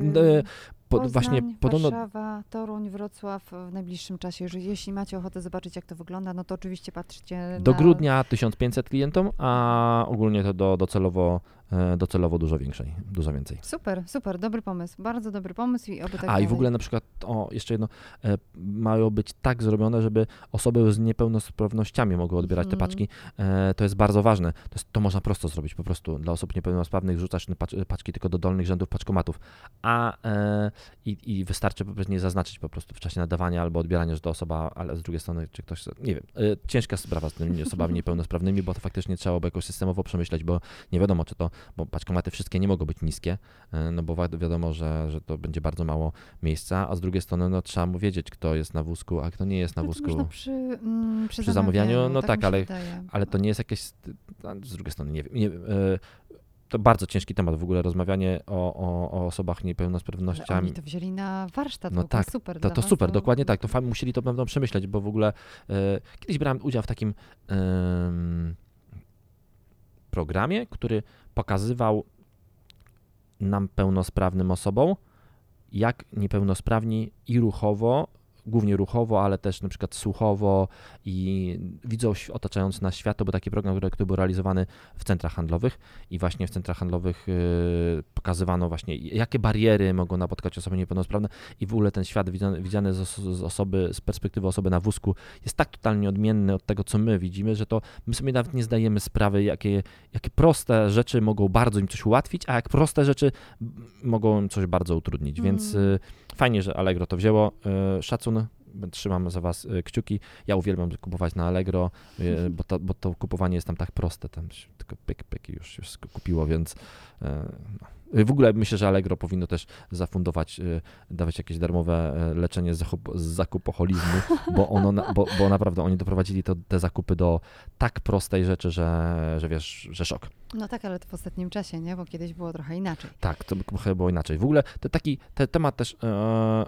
Poznań, właśnie podobno Warszawa, Toruń, Wrocław w najbliższym czasie. Jeśli macie ochotę zobaczyć, jak to wygląda, no to oczywiście patrzcie Do na... grudnia 1500 klientom, a ogólnie to do, docelowo, e, docelowo dużo większej, dużo więcej. Super, super, dobry pomysł. Bardzo dobry pomysł i oby tak A dalej. i w ogóle na przykład, o jeszcze jedno, e, mają być tak zrobione, żeby osoby z niepełnosprawnościami mogły odbierać te Mhm. paczki. E, to jest bardzo ważne. To, jest, to można prosto zrobić, po prostu dla osób niepełnosprawnych rzucasz pacz, paczki tylko do dolnych rzędów paczkomatów, a e, i, i wystarczy po prostu nie zaznaczyć po prostu w czasie nadawania albo odbierania, że to osoba, ale z drugiej strony, czy ktoś, nie wiem, e, ciężka sprawa z tymi osobami niepełnosprawnymi, bo to faktycznie trzeba by jakoś systemowo przemyśleć, bo nie wiadomo, czy to, bo paczkomaty wszystkie nie mogą być niskie, e, no bo wi- wiadomo, że, że to będzie bardzo mało miejsca, a z drugiej strony, no trzeba mu wiedzieć, kto jest na wózku, a kto nie jest na No wózku. Można przy, mm, przy, Przy zamawianiu, no tak, tak, ale- wydaje. ale to nie jest jakieś. Z drugiej strony, nie wiem. Nie, e, to bardzo ciężki temat w ogóle, rozmawianie o, o, o osobach Ale niepełnosprawnościami. oni to wzięli na warsztat, No tak, super To, to was, super, dokładnie tak. To musieli to pewno przemyśleć, bo w ogóle e, kiedyś brałem udział w takim em, programie, który pokazywał nam pełnosprawnym osobom, jak niepełnosprawni i ruchowo głównie ruchowo, ale też na przykład słuchowo i widzą otaczający nas świat. To był taki program, który, był realizowany w centrach handlowych i właśnie w centrach handlowych y, pokazywano właśnie, jakie bariery mogą napotkać osoby niepełnosprawne i w ogóle ten świat widziany, widziany z, os- z osoby, z perspektywy osoby na wózku jest tak totalnie odmienny od tego, co my widzimy, że to my sobie nawet nie zdajemy sprawy, jakie, jakie proste rzeczy mogą bardzo im coś ułatwić, a jak proste rzeczy mogą im coś bardzo utrudnić. Więc Mm. y, fajnie, że Allegro to wzięło. Y, szacun. Trzymam za Was y, kciuki. Ja uwielbiam kupować na Allegro, y, bo to, bo to kupowanie jest tam tak proste. Tam się tylko pyk, pyk już, już kupiło, więc no. W ogóle myślę, że Allegro powinno też zafundować, y, dawać jakieś darmowe y, leczenie z zakup- z zakupoholizmu, bo, ono, bo, bo naprawdę oni doprowadzili to, te zakupy do tak prostej rzeczy, że, że wiesz, że szok. No tak, ale to w ostatnim czasie, nie? Bo kiedyś było trochę inaczej. Tak, to chyba było inaczej. W ogóle to taki te, temat też. E,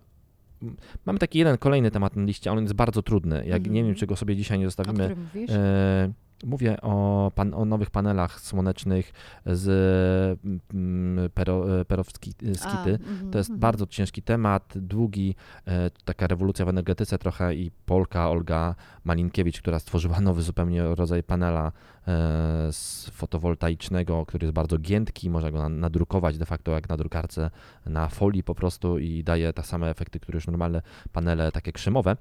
m, mamy taki jeden kolejny temat na liście, on jest bardzo trudny. Jak nie Mhm. wiem, czy go sobie dzisiaj nie O zostawimy. którym mówisz? E, mówię o, pan, o nowych panelach słonecznych z mm, pero, e, perowski e, A, mhm, To jest mhm. bardzo ciężki temat, długi, e, taka rewolucja w energetyce trochę i Polka Olga Malinkiewicz, która stworzyła nowy zupełnie rodzaj panela z fotowoltaicznego, który jest bardzo giętki, można go na- nadrukować de facto jak na drukarce na folii po prostu i daje te same efekty, które już normalne panele takie krzemowe.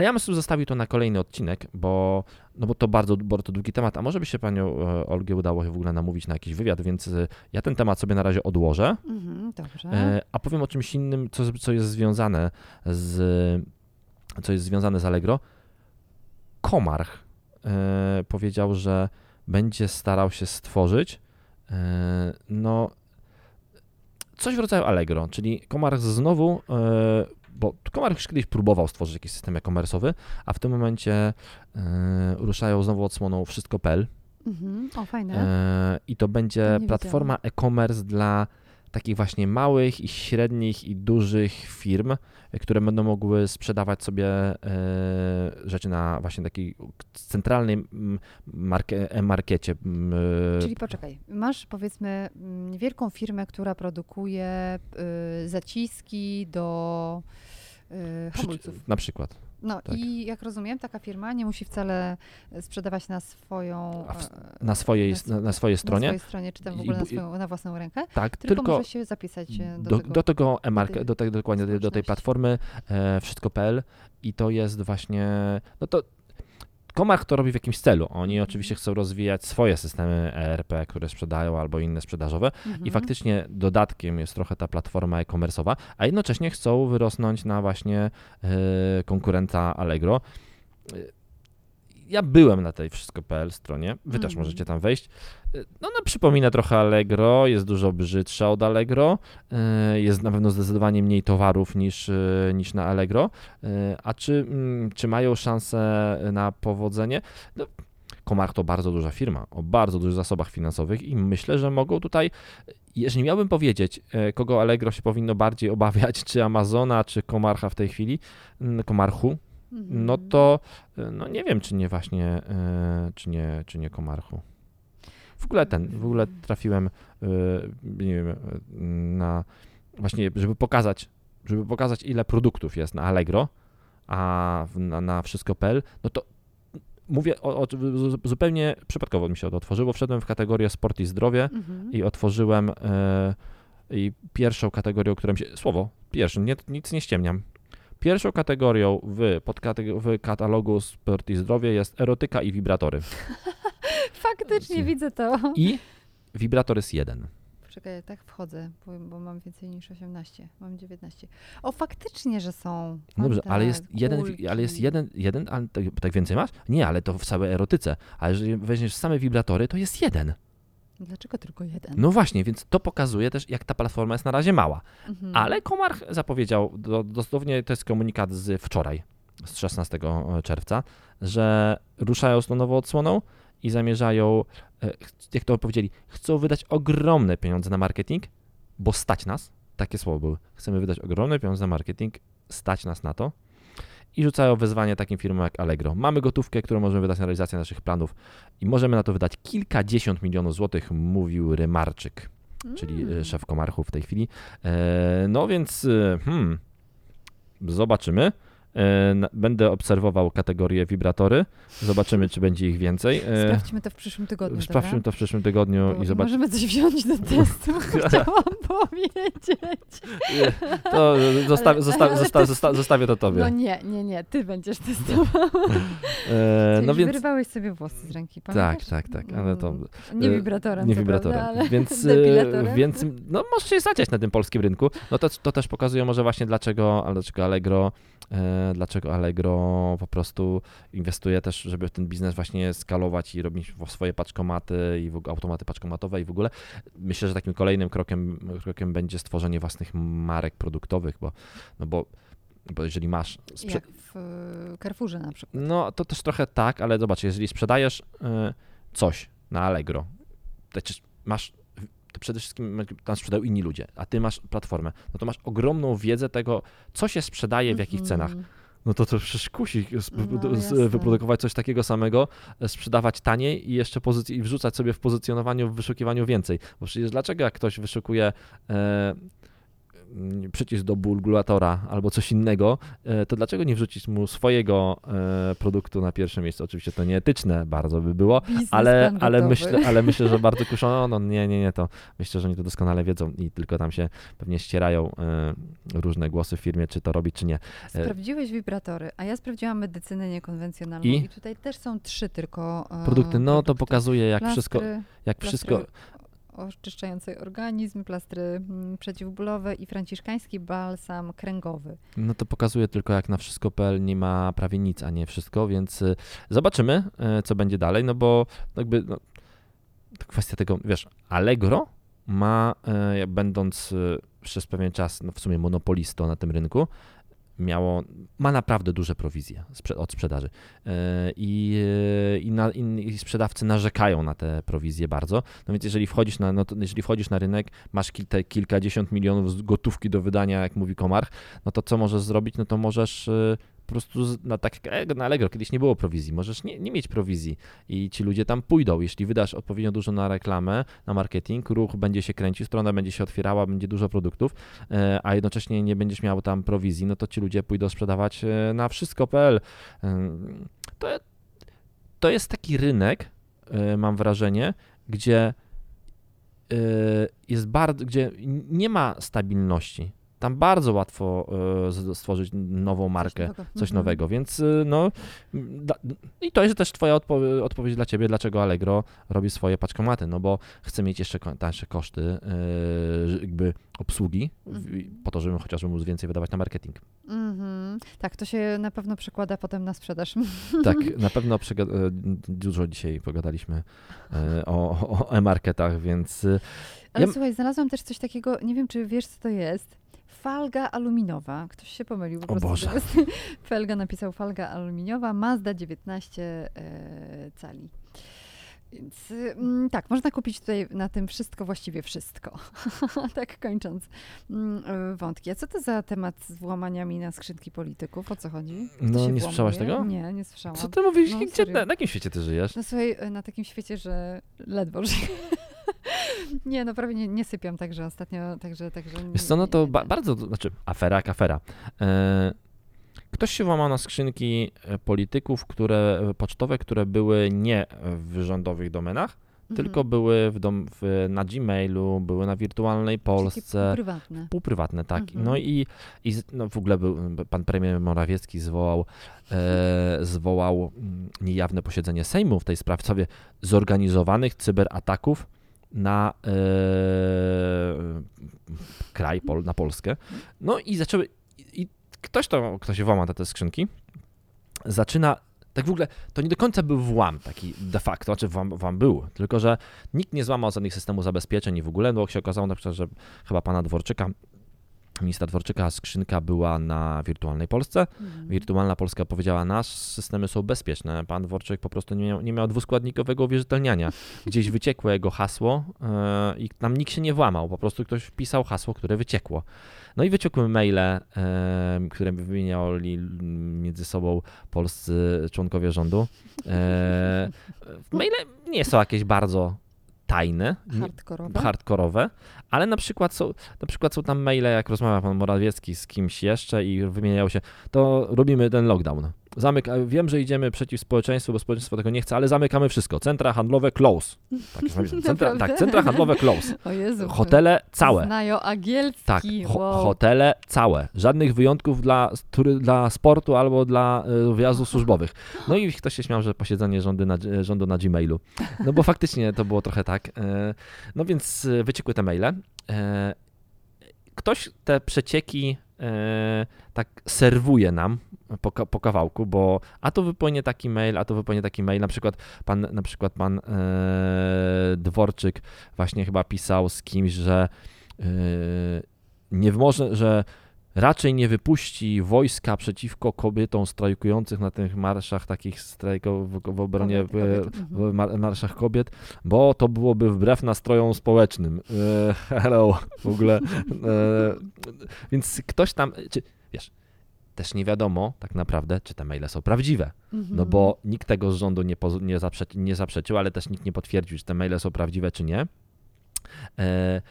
Ale ja bym sobie zostawił to na kolejny odcinek, bo, no bo to bardzo, bardzo długi temat, a może by się panią e, Olgę udało w ogóle namówić na jakiś wywiad, więc e, ja ten temat sobie na razie odłożę. Mhm, dobrze. E, A powiem o czymś innym, co, co jest związane z co jest związane z Allegro. Komarch powiedział, że będzie starał się stworzyć no coś w rodzaju Allegro, czyli Komarch znowu bo Komarch już kiedyś próbował stworzyć jakiś system e-commerce'owy, a w tym momencie e, ruszają znowu odsłoną wszystko.pl Mhm. O, fajne. E, I to będzie To platforma e-commerce dla takich właśnie małych i średnich i dużych firm, które będą mogły sprzedawać sobie e, rzeczy na właśnie takiej centralnej mm, marke, e-markecie. mm, Czyli poczekaj, masz powiedzmy mm, wielką firmę, która produkuje y, zaciski do y, przy- hamulców. Na przykład. No tak. i jak rozumiem, taka firma nie musi wcale sprzedawać na swoją w- e, Na swojej, na, na, na swojej na stronie. swojej stronie, czy tam w ogóle na, swoją, na własną rękę, Tak, tylko, tylko może się zapisać e, do, do, tego. do tego e-mark, tej do tego dokładnie do, do tej platformy e, wszystko.pl i to jest właśnie, no to Komarch to robi w jakimś celu. Oni oczywiście chcą rozwijać swoje systemy ERP, które sprzedają albo inne sprzedażowe Mhm. i faktycznie dodatkiem jest trochę ta platforma e-commerce'owa, a jednocześnie chcą wyrosnąć na właśnie e, konkurenta Allegro. Ja byłem na tej wszystko.pl stronie, wy też Mhm. możecie tam wejść. E, No ona przypomina trochę Allegro, jest dużo brzydsza od Allegro, e, jest na pewno zdecydowanie mniej towarów niż, e, niż na Allegro. A czy, mm, czy mają szansę na powodzenie? No, Komar to bardzo duża firma, o bardzo dużych zasobach finansowych i myślę, że mogą tutaj, jeżeli miałbym powiedzieć, kogo Allegro się powinno bardziej obawiać, czy Amazona, czy Komarcha w tej chwili, mm, Komarchu. No to e, no nie wiem, czy nie właśnie, e, czy nie, czy nie Komarchu. W ogóle ten, w ogóle trafiłem, e, nie wiem, na właśnie, żeby pokazać, żeby pokazać ile produktów jest na Allegro, a na, na wszystko.pl, no to mówię o, o, zu- zupełnie przypadkowo mi się to otworzyło. Wszedłem w kategorię sport i zdrowie Mhm. i otworzyłem e, i pierwszą kategorią, którą się, słowo, pierwszym, nie, nic nie ściemniam. Pierwszą kategorią w, podkateg- w katalogu sport i zdrowie jest erotyka i wibratory. Faktycznie widzę to. I wibrator jest jeden. Czekaj, tak wchodzę, bo, bo mam więcej niż 18. Mam 19. O, faktycznie, że są. No dobrze, Fanta, ale jest jeden, ale jest jeden, jeden ale tak, tak więcej masz? Nie, ale to w całej erotyce. A jeżeli weźmiesz same wibratory, to jest jeden. Dlaczego tylko jeden? No właśnie, więc to pokazuje też, jak ta platforma jest na razie mała. Mhm. Ale Komarch zapowiedział, do, dosłownie to jest komunikat z wczoraj, z 16 czerwca, że ruszają z tą nową odsłoną i zamierzają, e, jak to powiedzieli, chcą wydać ogromne pieniądze na marketing, bo stać nas, takie słowo były, chcemy wydać ogromne pieniądze na marketing, stać nas na to i rzucają wyzwanie takim firmom jak Allegro. Mamy gotówkę, którą możemy wydać na realizację naszych planów i możemy na to wydać kilkadziesiąt milionów złotych, mówił Rymarczyk czyli Mm. e, szef Komarchu w tej chwili. E, No więc, e, hmm, zobaczymy. E, Będę obserwował kategorię wibratory. Zobaczymy, czy będzie ich więcej. E, Sprawdźmy to w przyszłym tygodniu. Sprawdźmy dobra? to w przyszłym tygodniu Bo i zobaczymy. Możemy coś wziąć do testu, chciałam powiedzieć. To zostawię, Ale- zostawię, ale zostawię, to- zostawię, to tobie. No nie, nie, nie, ty będziesz testował. E, no więc. wyrywałeś sobie włosy z ręki, Tak, pamiętasz? tak, tak, ale to. Mm, Nie wibratorem, Nie wibratorem. Prawda, ale Więc, więc no, możesz się zaciać na tym polskim rynku. No to, to też pokazuje może właśnie dlaczego, dlaczego Allegro, e, dlaczego Allegro po prostu inwestuje też, żeby ten biznes właśnie skalować i robić w- swoje paczkomaty i w, ogóle automaty paczkomatowe i w ogóle. Myślę, że takim kolejnym krokiem, krokiem będzie stworzenie własnych marek produktowych, bo, no bo, bo jeżeli masz sprze- Jak w e, Carrefourze na przykład. no to też trochę tak, ale zobacz, jeżeli sprzedajesz y, coś na Allegro, to masz, przede wszystkim tam sprzedają inni ludzie, a ty masz platformę, no to masz ogromną wiedzę tego, co się sprzedaje, w jakich cenach. Mhm. No to to przecież kusi No, wyprodukować coś takiego samego, e, sprzedawać taniej i jeszcze pozyc- i wrzucać sobie w pozycjonowaniu, w wyszukiwaniu więcej. Bo przecież dlaczego jak ktoś wyszukuje e, przycisk do bulgulatora albo coś innego, e, to dlaczego nie wrzucić mu swojego e, produktu na pierwsze miejsce? Oczywiście to nieetyczne bardzo by było, ale, ale, myślę, ale myślę, że bardzo kuszono. No nie, nie, nie, to myślę, że oni to doskonale wiedzą i tylko tam się pewnie ścierają e, różne głosy w firmie, czy to robić, czy nie. Sprawdziłeś wibratory, a ja sprawdziłam medycynę niekonwencjonalną I? i, tutaj też są trzy tylko Produkty, no to pokazuje jak wszystko, jak wszystko, oczyszczające organizm, plastry mm, przeciwbólowe i franciszkański balsam kręgowy. no to pokazuje tylko jak na wszystko.pl nie ma prawie nic, a nie wszystko, więc y, zobaczymy, y, co będzie dalej, no bo jakby no, kwestia tego, wiesz, Allegro ma, y, będąc przez pewien czas no, w sumie monopolistą na tym rynku, miało, ma naprawdę duże prowizje od sprzedaży Y, i, y, i, na, i, sprzedawcy narzekają na te prowizje bardzo, no więc jeżeli wchodzisz na, no jeżeli wchodzisz na rynek, masz kil, te kilkadziesiąt milionów gotówki do wydania, jak mówi Komarch, no to co możesz zrobić? No to możesz y, po prostu, no tak jak na Allegro, kiedyś nie było prowizji, możesz nie, nie mieć prowizji i ci ludzie tam pójdą. Jeśli wydasz odpowiednio dużo na reklamę, na marketing, ruch będzie się kręcił, strona będzie się otwierała, będzie dużo produktów, e, a jednocześnie nie będziesz miał tam prowizji, no to ci ludzie pójdą sprzedawać e, na wszystko.pl. Ym, To, to jest taki rynek, e, mam wrażenie, gdzie e, jest bardzo, gdzie nie ma stabilności. Tam bardzo łatwo e, stworzyć nową markę, nowego. coś Mhm. nowego, więc y, no i to jest też twoja odpo- odpowiedź dla ciebie, dlaczego Allegro robi swoje paczkomaty, no bo chce mieć jeszcze tańsze koszty y, jakby obsługi, w, po to, żeby chociażby móc więcej wydawać na marketing. Mhm. Tak, to się na pewno przekłada potem na sprzedaż. Tak, na pewno e, dużo dzisiaj pogadaliśmy e, o, o, e-marketach, więc Ale Ja- słuchaj, znalazłam też coś takiego, nie wiem czy wiesz co to jest. Falga aluminowa. Ktoś się pomylił po O. Boże. Felga napisał falga aluminiowa, Mazda 19 e, cali. Więc mm, tak, można kupić tutaj na tym wszystko, właściwie wszystko. tak kończąc mm, y, wątki. A co to za temat z włamaniami na skrzynki polityków? O co chodzi? Kto No, nie słyszałaś tego? Nie, nie słyszałam. co ty mówisz, No, gdzie, na, na jakim świecie ty żyjesz? No słuchaj, y, na takim świecie, że ledwo żyję. nie, no prawie nie, nie sypiam także ostatnio, także... także Wiesz co, no to ba- bardzo, znaczy afera jak afera. E, ktoś się włamał na skrzynki e, polityków, które, e, pocztowe, które były nie w rządowych domenach, Mhm. tylko były w dom, w, na Gmailu, były na wirtualnej Polsce. prywatne. Półprywatne, tak. Mhm. No i, i no w ogóle był, pan premier Morawiecki zwołał, e, zwołał mm, niejawne posiedzenie Sejmu w tej sprawie, zorganizowanych cyberataków na e, kraj, Pol, na Polskę. No i zaczęły, i ktoś to, kto się włama na te skrzynki, zaczyna, tak w ogóle, to nie do końca był włam taki de facto, znaczy włam, włam był, tylko że nikt nie złamał żadnych systemów zabezpieczeń i w ogóle, bo się okazało na przykład, że chyba pana Dworczyka, ministra Dworczyka skrzynka była na wirtualnej Polsce. Mhm. Wirtualna Polska powiedziała, nasze systemy są bezpieczne. Pan Dworczyk po prostu nie miał, nie miał dwuskładnikowego uwierzytelniania. Gdzieś wyciekło jego hasło e, i tam nikt się nie włamał, po prostu ktoś wpisał hasło, które wyciekło. No i wyciekły maile, e, które wymieniali między sobą polscy członkowie rządu. E, maile nie są jakieś bardzo tajne, Hardkorowe. hardkorowe, ale na przykład, są, na przykład są tam maile, jak rozmawia pan Morawiecki z kimś jeszcze i wymieniają się, to robimy ten lockdown. Zamyka, wiem, że idziemy przeciw społeczeństwu, bo społeczeństwo tego nie chce, ale zamykamy wszystko. Centra handlowe close. Tak, centra, tak centra handlowe close. O Jezu. Hotele całe. Znają angielski. Tak, ho- wow. hotele całe. Żadnych wyjątków dla, dla sportu albo dla y, wyjazdów służbowych. No i ktoś się śmiał, że posiedzenie rządy na, rządu na Gmailu. No bo faktycznie to było trochę tak. E, No więc e, wyciekły te maile. E, Ktoś te przecieki e, tak serwuje nam po, po kawałku, bo a to wypłynie taki mail, a to wypłynie taki mail. Na przykład pan, na przykład pan e, Dworczyk właśnie chyba pisał z kimś, że e, nie może, że raczej nie wypuści wojska przeciwko kobietom strajkujących na tych marszach takich strajków w, obronie w, mhm. mar- marszach kobiet, bo to byłoby wbrew nastrojom społecznym. E, hello, w ogóle. E, więc ktoś tam, czy, wiesz, też nie wiadomo tak naprawdę, czy te maile są prawdziwe. Mhm. No bo nikt tego z rządu nie, nie, zaprze- nie zaprzeczył, ale też nikt nie potwierdził, czy te maile są prawdziwe, czy nie. E,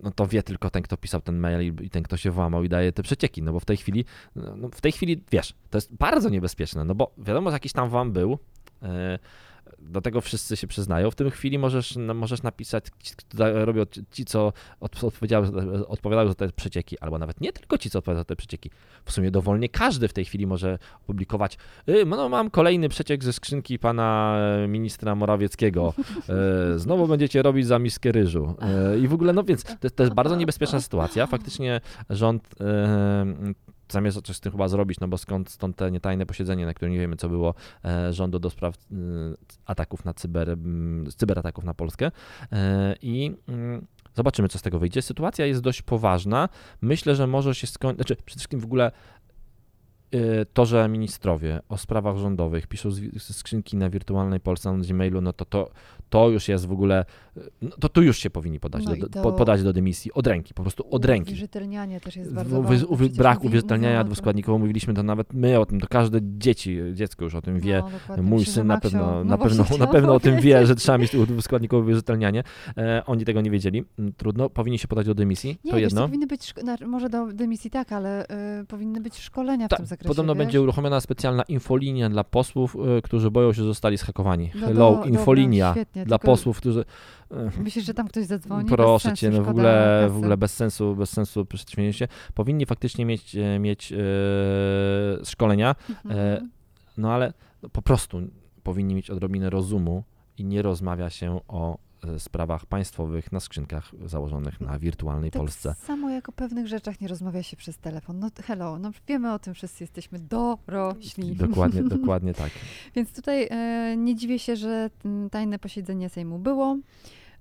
no to wie tylko ten, kto pisał ten mail i, ten, kto się włamał i daje te przecieki, no bo w tej chwili, no w tej chwili, wiesz, to jest bardzo niebezpieczne, no bo wiadomo, że jakiś tam wam był, e, do tego wszyscy się przyznają. W tym chwili możesz, no, możesz napisać, ci, robią ci, co odpowiadają za te przecieki, albo nawet nie tylko ci, co odpowiadają za te przecieki. W sumie dowolnie każdy w tej chwili może opublikować. Y, No, mam kolejny przeciek ze skrzynki pana e, ministra Morawieckiego. E, Znowu będziecie robić za miskę ryżu. E, I w ogóle, no więc to, to jest bardzo niebezpieczna sytuacja. Faktycznie rząd zamierza coś z tym chyba zrobić, no bo skąd stąd te nietajne posiedzenie, na którym nie wiemy, co było e, rządu do spraw e, ataków na cyber, cyberataków na Polskę. E, I mm, zobaczymy, co z tego wyjdzie. Sytuacja jest dość poważna. Myślę, że może się skończyć. Znaczy, przede wszystkim w ogóle to, że ministrowie o sprawach rządowych piszą skrzynki na wirtualnej Polsce na Gmailu, no to, to to już jest w ogóle, y, no to tu już się powinni podać, No do, to- po- podać do dymisji, od ręki, po prostu od ręki. Uwierzytelnianie też jest W- bardzo ważne. uwy- brak uwierzytelniania dwuskładnikowo, mówiliśmy to nawet my o tym, to każde dzieci, dziecko już o tym wie, No. Mój Myślę, syn na pewno, no na, pewno, na pewno o tym wie, że trzeba mieć dwuskładnikowe uwierzytelnianie. E, oni tego nie wiedzieli. Mm, Trudno, powinni się podać do dymisji, Nie, to jedno. to powinny być, może do dymisji tak, ale y, powinny być szkolenia w Tak, tym zakresie. Podobno wiesz? będzie uruchomiona specjalna infolinia dla posłów, e, którzy boją się, że zostali zhakowani. No Hello, do- infolinia dobra, świetnie, dla posłów, którzy... e, Myślisz, że tam ktoś zadzwoni? Proszę cię, no w ogóle, w ogóle bez sensu, bez sensu przedśmienięcie. Powinni faktycznie mieć, e, mieć e, szkolenia, Mhm. e, no ale po prostu powinni mieć odrobinę rozumu i nie rozmawia się o e, sprawach państwowych na skrzynkach założonych na wirtualnej tak Polsce. samo jak o pewnych rzeczach nie rozmawia się przez telefon. No hello, no wiemy o tym, wszyscy jesteśmy dorośli. Dokładnie, dokładnie tak. Więc tutaj e, nie dziwię się, że tajne posiedzenie Sejmu było,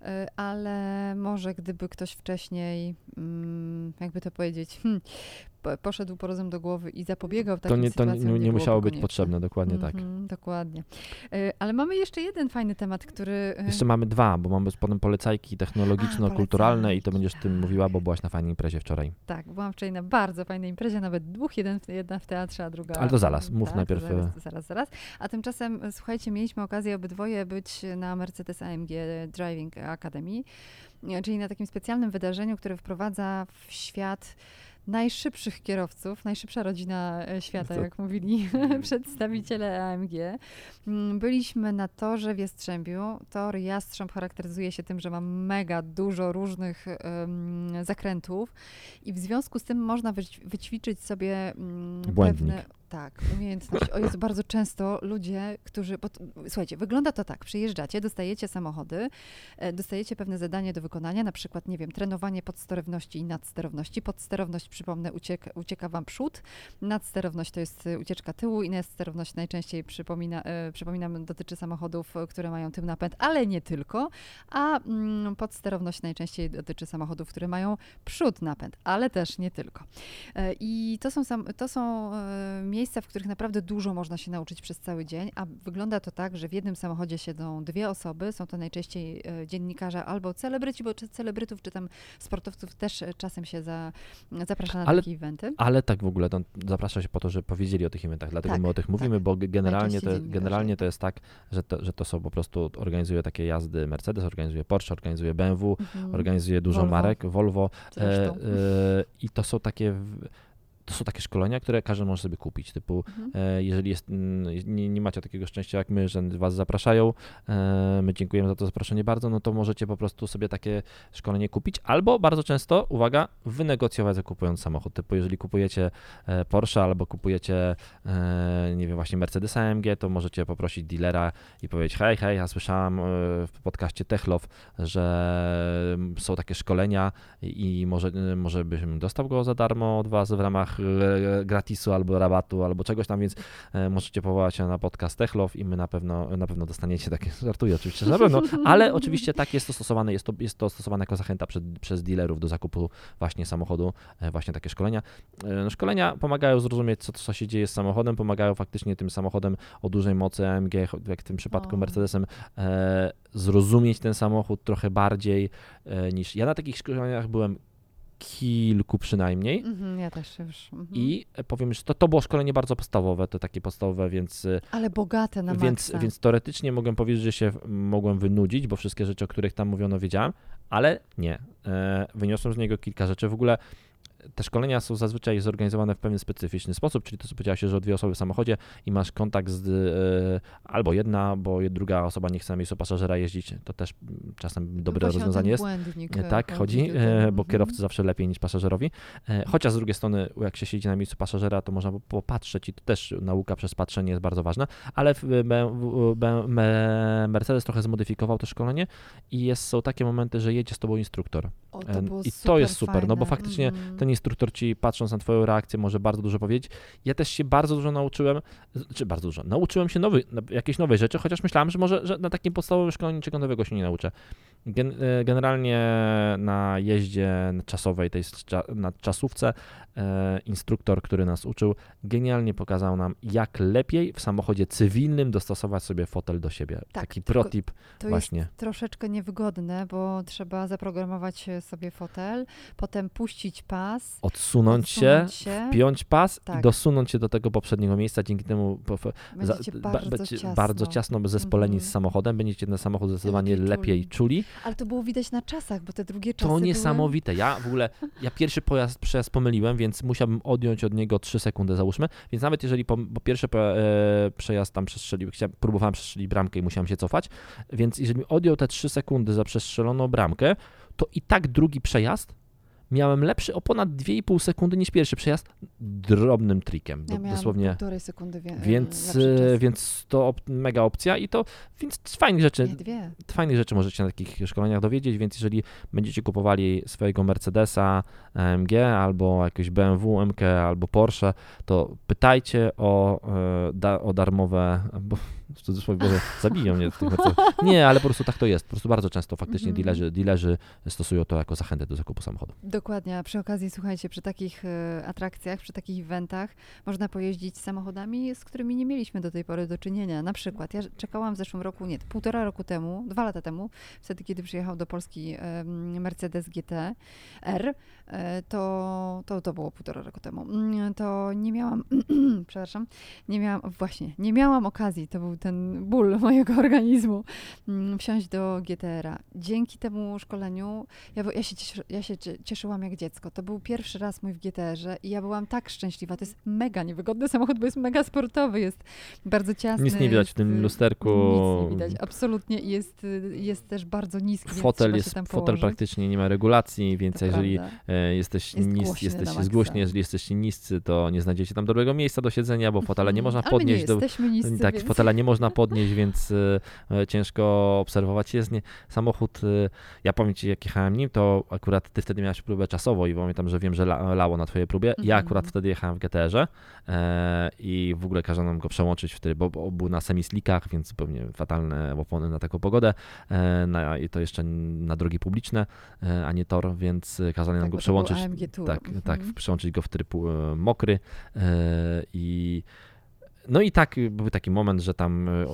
e, ale może gdyby ktoś wcześniej, mm, jakby to powiedzieć, hmm, po- poszedł po rozum do głowy i zapobiegał To takim nie, to sytuacjom, nie, nie byłoby musiało być potrzebne, dokładnie tak. Mhm, Dokładnie. E, Ale mamy jeszcze jeden fajny temat, który... e, Jeszcze mamy dwa, bo mamy potem polecajki technologiczno-kulturalne i to będziesz tym mówiła, bo byłaś na fajnej imprezie wczoraj. Tak, byłam wczoraj na bardzo fajnej imprezie, nawet dwóch, jeden, jedna w teatrze, a druga... Ale to zaraz, mów tak, najpierw, Zaraz, zaraz, zaraz. A tymczasem, e, słuchajcie, mieliśmy okazję obydwoje być na Mercedes AMG Driving Academy, e, czyli na takim specjalnym wydarzeniu, które wprowadza w świat najszybszych kierowców, najszybsza rodzina e, świata, To- jak mówili przedstawiciele AMG. Mm, Byliśmy na torze w Jastrzębiu. Tor Jastrząb charakteryzuje się tym, że ma mega dużo różnych em, zakrętów i w związku z tym można wyć- wyćwiczyć sobie mm, Błędnik. pewne tak, umiejętności. O Jezu, bardzo często ludzie, którzy... T- słuchajcie, wygląda to tak. Przyjeżdżacie, dostajecie samochody, e, dostajecie pewne zadanie do wykonania, na przykład, nie wiem, trenowanie podsterowności i nadsterowności. Podsterowność, przypomnę, ucieka, ucieka wam przód. Nadsterowność to jest e, ucieczka tyłu i nadsterowność najczęściej, przypomina, e, przypominam, dotyczy samochodów, które mają tył napęd, ale nie tylko. A mm, podsterowność najczęściej dotyczy samochodów, które mają przód napęd, ale też nie tylko. I to są, to są miejsca, miejsca, w których naprawdę dużo można się nauczyć przez cały dzień, a wygląda to tak, że w jednym samochodzie siedzą dwie osoby, są to najczęściej e, dziennikarze albo celebryci, bo czy celebrytów czy tam sportowców też e, czasem się za, zaprasza na Ale- takie eventy. Ale tak w ogóle, to zaprasza się po to, żeby powiedzieli o tych eventach, dlatego Tak, my o tych mówimy, tak. bo ge- generalnie, to, generalnie to jest tak, że to, że to są po prostu, organizuje takie jazdy Mercedes, organizuje Porsche, organizuje BMW, Mhm. organizuje dużo Volvo. marek, Volvo e, e, i to są takie w- to są takie szkolenia, które każdy może sobie kupić, typu Mhm. e, jeżeli jest, nie, nie macie takiego szczęścia jak my, że was zapraszają, e, my dziękujemy za to zaproszenie bardzo, no to możecie po prostu sobie takie szkolenie kupić, albo bardzo często, uwaga, wynegocjować zakupując samochód, typu jeżeli kupujecie e, Porsche albo kupujecie, nie wiem, właśnie Mercedesa AMG, to możecie poprosić dealera i powiedzieć, hej, hej, ja słyszałam e, w podcaście Techlow, że są takie szkolenia i i może, może bym dostał go za darmo od was w ramach e, gratisu albo rabatu albo czegoś tam, więc e, możecie powołać się na podcast Techlow i my na pewno, na pewno dostaniecie takie, żartuję oczywiście, na pewno, ale oczywiście tak jest to stosowane, jest to, jest to stosowane jako zachęta przed, przez dealerów do zakupu właśnie samochodu, e, właśnie takie szkolenia. E, no, Szkolenia pomagają zrozumieć, co, co się dzieje z samochodem, pomagają faktycznie tym samochodem o dużej mocy AMG, jak w tym przypadku O. Mercedesem, e, zrozumieć ten samochód trochę bardziej e, niż ja na takich szkoleniach byłem kilku przynajmniej. Mhm, ja też już. Mhm. I powiem, że to, to było szkolenie bardzo podstawowe, to takie podstawowe, więc, e, Ale bogate na więc, maksa. więc teoretycznie mogłem powiedzieć, że się mogłem wynudzić, bo wszystkie rzeczy, o których tam mówiono, wiedziałem, ale nie. E, wyniosłem z niego kilka rzeczy. W ogóle te szkolenia są zazwyczaj zorganizowane w pewien specyficzny sposób, czyli to, co powiedziałaś, że o dwie osoby w samochodzie i masz kontakt z e, albo jedna, bo druga osoba nie chce na miejscu pasażera jeździć, to też mm, czasem dobre Właśnie rozwiązanie jest. E, Tak, chodzi, e, bo Mhm. kierowcy zawsze lepiej niż pasażerowi. Chociaż z drugiej strony, jak się siedzi na miejscu pasażera, to można po- popatrzeć i to też nauka przez patrzenie jest bardzo ważna, ale Mercedes trochę zmodyfikował to szkolenie i jest, są takie momenty, że jedzie z tobą instruktor. O, to I to jest super, no bo fajne. faktycznie Mhm. Ten instruktor ci, patrząc na twoją reakcję, może bardzo dużo powiedzieć. Ja też się bardzo dużo nauczyłem, czy bardzo dużo, nauczyłem się nowy, na- jakiejś nowej rzeczy, chociaż myślałem, że może że na takim podstawowym szkoleniu niczego nowego się nie nauczę. Gen, e, generalnie na jeździe czasowej, tej na czasówce, e, instruktor, który nas uczył, genialnie pokazał nam, jak lepiej w samochodzie cywilnym dostosować sobie fotel do siebie. Tak, Taki protip To właśnie. jest troszeczkę niewygodne, bo trzeba zaprogramować sobie fotel, potem puścić pas, Odsunąć się, odsunąć się. piąć pas i Tak. dosunąć się do tego poprzedniego miejsca, dzięki temu po- po- za- Będziecie ba- bardzo będzie ciasno. bardzo ciasno zespoleni z Mhm. samochodem, będziecie ten samochód zdecydowanie Lepiej lepiej czuli. Ale to było widać na czasach, bo te drugie czasy To były... niesamowite. Ja w ogóle, ja pierwszy pojazd, przejazd pomyliłem, więc musiałbym odjąć od niego 3 sekundy, załóżmy. Więc nawet jeżeli, po, bo pierwszy po, e, przejazd tam przestrzelił, chciałem, próbowałem przestrzelić bramkę i musiałem się cofać, więc jeżeli odjął te 3 sekundy za przestrzeloną bramkę, to i tak drugi przejazd miałem lepszy o ponad 2,5 sekundy niż pierwszy przejazd drobnym trikiem. Ja dosłownie. półtorej sekundy wie, Więc, e, więc to op- mega opcja i to, więc fajnych rzeczy, Nie, dwie. fajnych rzeczy możecie na takich szkoleniach dowiedzieć, więc jeżeli będziecie kupowali swojego Mercedesa AMG albo jakieś BMW MK albo Porsche, to pytajcie o, e, o darmowe, bo w cudzysłowie Boże, zabiją mnie w tych Mercedes. Nie, ale po prostu tak to jest. Po prostu bardzo często faktycznie Mhm. dealerzy, dealerzy stosują to jako zachętę do zakupu samochodu. Dokładnie, a przy okazji słuchajcie, przy takich e, atrakcjach, przy takich eventach można pojeździć samochodami, z którymi nie mieliśmy do tej pory do czynienia. Na przykład ja czekałam w zeszłym roku, nie, półtora roku temu, dwa lata temu, wtedy kiedy przyjechał do Polski Mercedes GT R, e, to, to, to było półtora roku temu, Mm, to nie miałam, przepraszam, nie miałam, właśnie, nie miałam okazji, to był ten ból mojego organizmu, mm, wsiąść do GTR-a. Dzięki temu szkoleniu ja, ja, się cieszy, ja się cie- cieszyłam jak dziecko. To był pierwszy raz mój w GTR-ze i ja byłam tak szczęśliwa. To jest mega niewygodny samochód, bo jest mega sportowy, jest bardzo ciasny. Nic nie widać w jest, tym y, lusterku. Nic nie widać, absolutnie. Jest, y, jest też bardzo niski, Fotel jest, fotel położyć. praktycznie nie ma regulacji, więc To jeżeli prawda. e, jesteś Jest nis, maksa. zgłośni, jeżeli jesteście niscy, to nie znajdziecie tam dobrego miejsca do siedzenia, bo fotela nie Mhm. można my nie podnieść do, jesteśmy niscy, tak, więc... fotela nie można podnieść, więc y, y, ciężko obserwować. Jest nie, samochód, y, ja powiem Ci, jak jechałem nim, to akurat Ty wtedy miałeś próbę czasowo i pamiętam, że wiem, że la, lało na Twojej próbie. Ja Mhm. akurat wtedy jechałem w GTR-ze e, i w ogóle kazano nam go przełączyć wtedy, bo, bo był na semislikach, więc zupełnie fatalne opony na taką pogodę e, na, i to jeszcze na drogi publiczne, e, a nie tor, więc kazali nam Tak, go przełączyć. Tak, tak, Mhm. przełączyć go w tryb e, mokry e, i no i tak y, był taki moment, że tam y,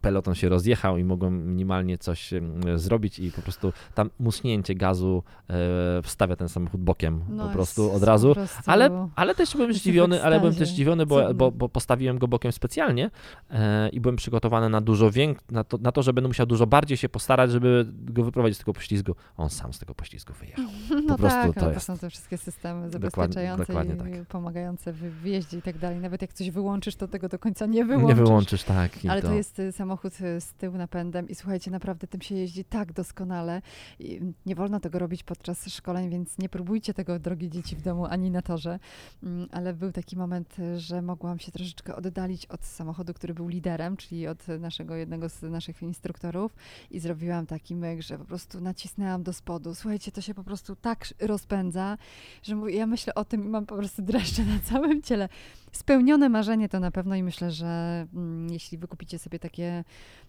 peloton się rozjechał i mogłem minimalnie coś y, zrobić i po prostu tam muśnięcie gazu e, wstawia ten samochód bokiem No po prostu od po razu. prostu- Ale, ale też byłem zdziwiony, ale byłem też zdziwiony, bo, bo, bo postawiłem go bokiem specjalnie e, i byłem przygotowany na dużo większe, na to, na to, że będę musiał dużo bardziej się postarać, żeby go wyprowadzić z tego poślizgu. On sam z tego poślizgu wyjechał. No prostu tak, to ale to jest- są te wszystkie systemy Dokładnie- zabezpieczające dokładnie i tak. pomagające w wyjeździe i tak dalej. Nawet jak coś wyłączysz, to tego do końca nie wyłączysz. Nie wyłączysz, tak. Ale to... to jest y, samochód y, z tyłu napędem i słuchajcie, naprawdę tym się jeździ tak doskonale. I nie wolno tego robić podczas szkoleń, więc nie próbujcie tego, drogie dzieci, w domu ani na torze. Mm, Ale był taki moment, y, że mogłam się troszeczkę oddalić od samochodu, który był liderem, czyli od naszego jednego z naszych instruktorów i zrobiłam taki myk, że po prostu nacisnęłam do spodu. Słuchajcie, to się po prostu tak rozpędza, że mówię, ja myślę o tym i mam po prostu dreszcze na całym ciele. Spełnione marzenie to na pewno i myślę, że mm, jeśli wykupicie sobie takie,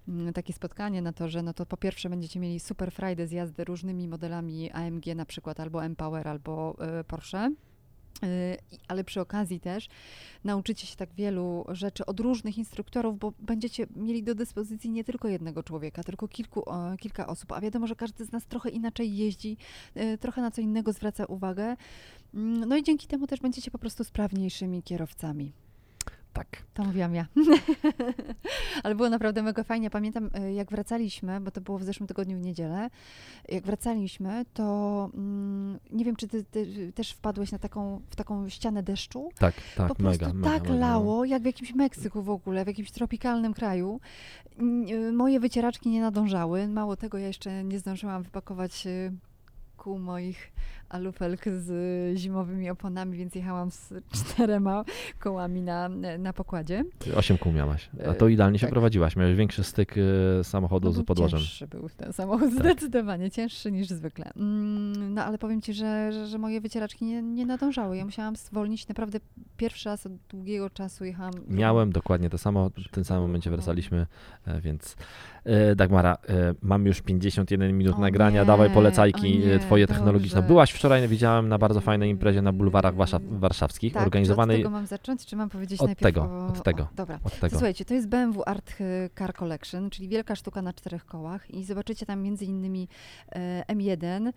mm, takie spotkanie na torze, no to po pierwsze będziecie mieli super frajdę z jazdy różnymi modelami AMG na przykład, albo M-Power, albo y, Porsche. Y, Ale przy okazji też nauczycie się tak wielu rzeczy od różnych instruktorów, bo będziecie mieli do dyspozycji nie tylko jednego człowieka, tylko kilku, kilka osób. A wiadomo, że każdy z nas trochę inaczej jeździ, y, trochę na co innego zwraca uwagę. Mm, No i dzięki temu też będziecie po prostu sprawniejszymi kierowcami. Tak. To mówiłam ja. Ale było naprawdę mega fajnie. Pamiętam, y, jak wracaliśmy, bo to było w zeszłym tygodniu w niedzielę, jak wracaliśmy, to mm, nie wiem, czy ty, ty też wpadłeś na taką, w taką ścianę deszczu. Tak, tak, po prostu mega, mega, tak mega, no. lało, jak w jakimś Meksyku w ogóle, w jakimś tropikalnym kraju. Y, Moje wycieraczki nie nadążały. Mało tego, ja jeszcze nie zdążyłam wypakować y, kół moich alufelk z zimowymi oponami, więc jechałam z czterema kołami na, na pokładzie. Osiem kół miałaś. A E, to idealnie się tak. prowadziłaś. Miałeś większy styk e, samochodu No, z podłożem. Cięższy był ten samochód, Tak. zdecydowanie cięższy niż zwykle. Mm, No ale powiem ci, że, że, że moje wycieraczki nie, nie nadążały. Ja musiałam zwolnić. Naprawdę pierwszy raz od długiego czasu jechałam. Miałem dokładnie to samo, w tym samym momencie wracaliśmy, e, więc e, Dagmara, e, mam już 51 minut O nagrania, nie, dawaj polecajki nie, e, twoje technologiczne. Byłaś wczoraj, widziałem na bardzo fajnej imprezie na bulwarach warsza- warszawskich, Tak, organizowanej od tego mam zacząć, czy mam powiedzieć Od najpierw tego, o... od tego. O, dobra. od To tego. słuchajcie, to jest BMW Art Car Collection, czyli wielka sztuka na czterech kołach i zobaczycie tam między innymi e, M1 mm,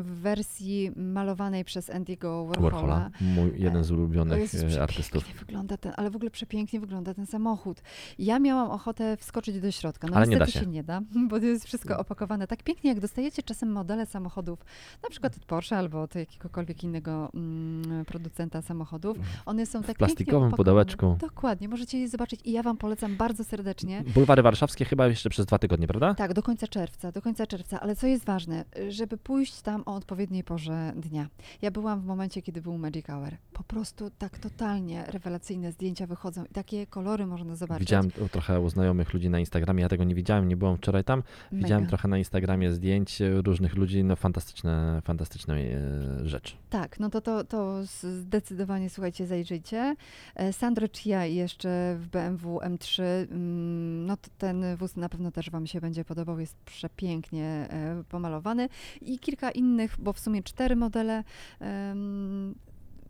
w wersji malowanej przez Andy'ego Warhola. Warhola, mój jeden z ulubionych Jezus, e, artystów. przepięknie wygląda ten, ale w ogóle przepięknie wygląda ten samochód. Ja miałam ochotę wskoczyć do środka, no Ale nie da się. nie da, bo to jest wszystko opakowane tak pięknie, jak dostajecie czasem modele samochodów, na przykład od Porsche albo od jakiegokolwiek innego mm, producenta samochodów. One są tak pięknie plastikowym pudełeczku. Dokładnie, możecie je zobaczyć i ja wam polecam bardzo serdecznie. Bulwary warszawskie chyba jeszcze przez dwa tygodnie, prawda? Tak, do końca czerwca, do końca czerwca, ale co jest ważne, żeby pójść tam o odpowiedniej porze dnia. Ja byłam w momencie, kiedy był Magic Hour. Po prostu tak totalnie rewelacyjne zdjęcia wychodzą i takie kolory można zobaczyć. Widziałem to trochę u znajomych ludzi na Instagramie, ja tego nie widziałem, nie byłem wczoraj tam. Widziałem Mega. trochę na Instagramie zdjęć e, różnych ludzi, no fantastyczne, fantastyczne e, rzecz. Tak, no to, to, to zdecydowanie, słuchajcie, zajrzyjcie. E, Sandro Chia jeszcze w BMW M3, mm, no ten wóz na pewno też Wam się będzie podobał, jest przepięknie pomalowany i kilka innych, bo w sumie cztery modele.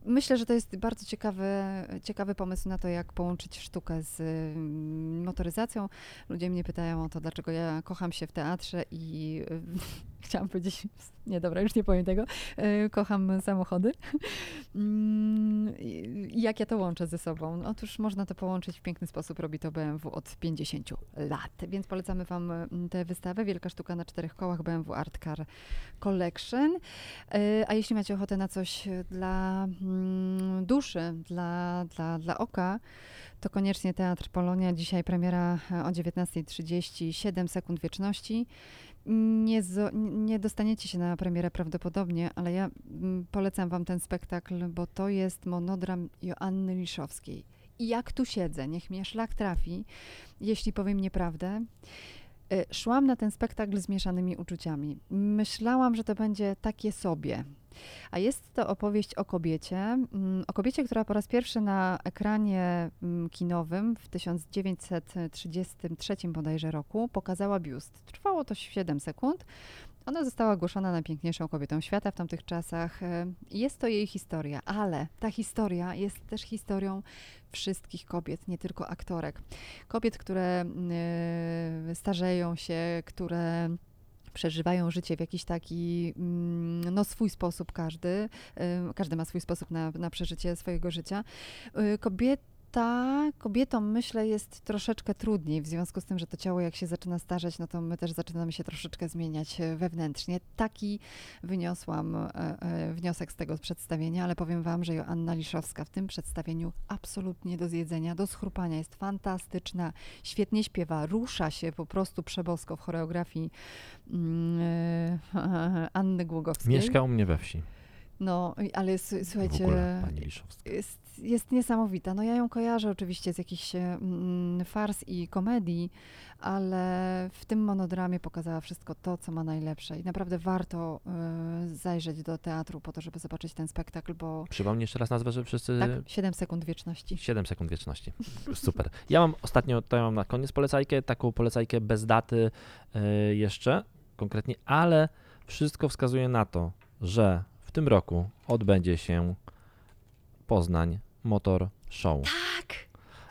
Myślę, że to jest bardzo ciekawy, ciekawy pomysł na to, jak połączyć sztukę z mm, motoryzacją. Ludzie mnie pytają o to, dlaczego ja kocham się w teatrze i y, chciałam powiedzieć, nie dobra, już nie powiem tego, y, kocham samochody. Mm, Jak ja to łączę ze sobą? Otóż można to połączyć w piękny sposób, robi to BMW od 50 lat. Więc polecamy Wam mm, tę wystawę, Wielka Sztuka na czterech kołach BMW Art Car Collection. Y, A jeśli macie ochotę na coś dla mm, duszy, dla, dla, dla oka, to koniecznie Teatr Polonia. Dzisiaj premiera e, o 19.30, 7 sekund wieczności. Nie, nie dostaniecie się na premierę prawdopodobnie, ale ja mm, polecam Wam ten spektakl, bo to jest monodram Joanny Liszowskiej. I jak tu siedzę, niech mnie szlak trafi, jeśli powiem nieprawdę. Y, Szłam na ten spektakl z mieszanymi uczuciami. Myślałam, że to będzie takie sobie. A jest to opowieść o kobiecie, mm, o kobiecie, która po raz pierwszy na ekranie mm, kinowym w 1933 bodajże roku pokazała biust. Trwało to 7 sekund. Ona została ogłoszona najpiękniejszą kobietą świata w tamtych czasach. E, Jest to jej historia, ale ta historia jest też historią wszystkich kobiet, nie tylko aktorek. Kobiet, które e, starzeją się, które przeżywają życie w jakiś taki, mm, no swój sposób każdy, y, każdy ma swój sposób na, na przeżycie swojego życia. Y, Kobieta, kobietom myślę jest troszeczkę trudniej, w związku z tym, że to ciało jak się zaczyna starzeć, no to my też zaczynamy się troszeczkę zmieniać e, wewnętrznie. Taki wyniosłam e, e, wniosek z tego przedstawienia, ale powiem wam, że Joanna Liszowska w tym przedstawieniu absolutnie do zjedzenia, do schrupania jest fantastyczna, świetnie śpiewa, rusza się po prostu przebosko w choreografii mm, e, Anny Głogowskiej. Mieszka u mnie we wsi. No, ale słuchajcie, ogóle. Jest, niesamowita. No ja ją kojarzę oczywiście z jakichś mm, fars i komedii, ale w tym monodramie pokazała wszystko to, co ma najlepsze i naprawdę warto y, zajrzeć do teatru po to, żeby zobaczyć ten spektakl, bo Przypomnij jeszcze raz nazwę, żeby wszyscy... tak, 7 sekund wieczności. 7 sekund wieczności. Super. Ja mam ostatnio, to ja mam na koniec polecajkę, taką polecajkę bez daty y, jeszcze konkretnie, ale wszystko wskazuje na to, że w tym roku odbędzie się Poznań Motor Show. Tak!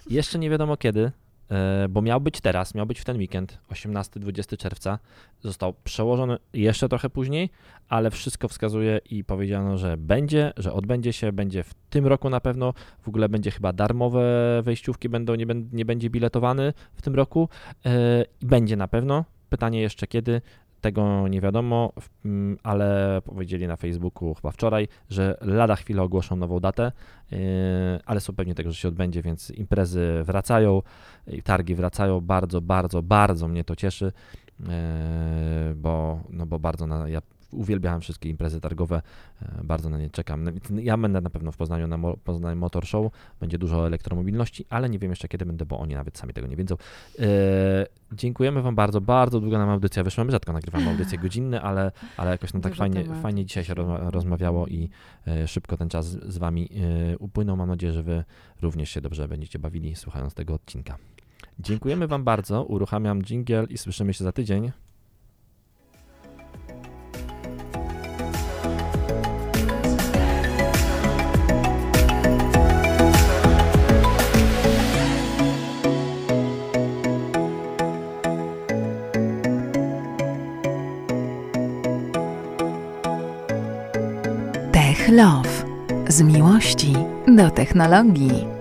Jeszcze nie wiadomo kiedy, e, bo miał być teraz, miał być w ten weekend, 18-20 czerwca. Został przełożony jeszcze trochę później, ale wszystko wskazuje i powiedziano, że będzie, że odbędzie się, będzie w tym roku na pewno. W ogóle będzie chyba darmowe wejściówki, będą, nie, nie będzie biletowany w tym roku. e, Będzie na pewno. Pytanie jeszcze kiedy. Tego nie wiadomo, mm, ale powiedzieli na Facebooku chyba wczoraj, że lada chwilę ogłoszą nową datę, yy, ale są pewni tego, że się odbędzie, więc imprezy wracają, targi wracają. Bardzo, bardzo, bardzo mnie to cieszy, yy, bo, no bo bardzo na, ja uwielbiałem wszystkie imprezy targowe, yy, bardzo na nie czekam. No, Ja będę na pewno w Poznaniu na Mo- Poznań Motor Show, będzie dużo elektromobilności, ale nie wiem jeszcze kiedy będę, bo oni nawet sami tego nie wiedzą. Yy, dziękujemy Wam bardzo, bardzo długo nam audycja wyszła. My rzadko nagrywamy audycje godzinne, ale, ale jakoś nam tak Dużo fajnie, fajnie dzisiaj się rozma- rozmawiało i e, szybko ten czas z Wami e, upłynął. Mam nadzieję, że Wy również się dobrze będziecie bawili słuchając tego odcinka. Dziękujemy Wam bardzo. Uruchamiam jingle i słyszymy się za tydzień. Tech Love. Z miłości do technologii.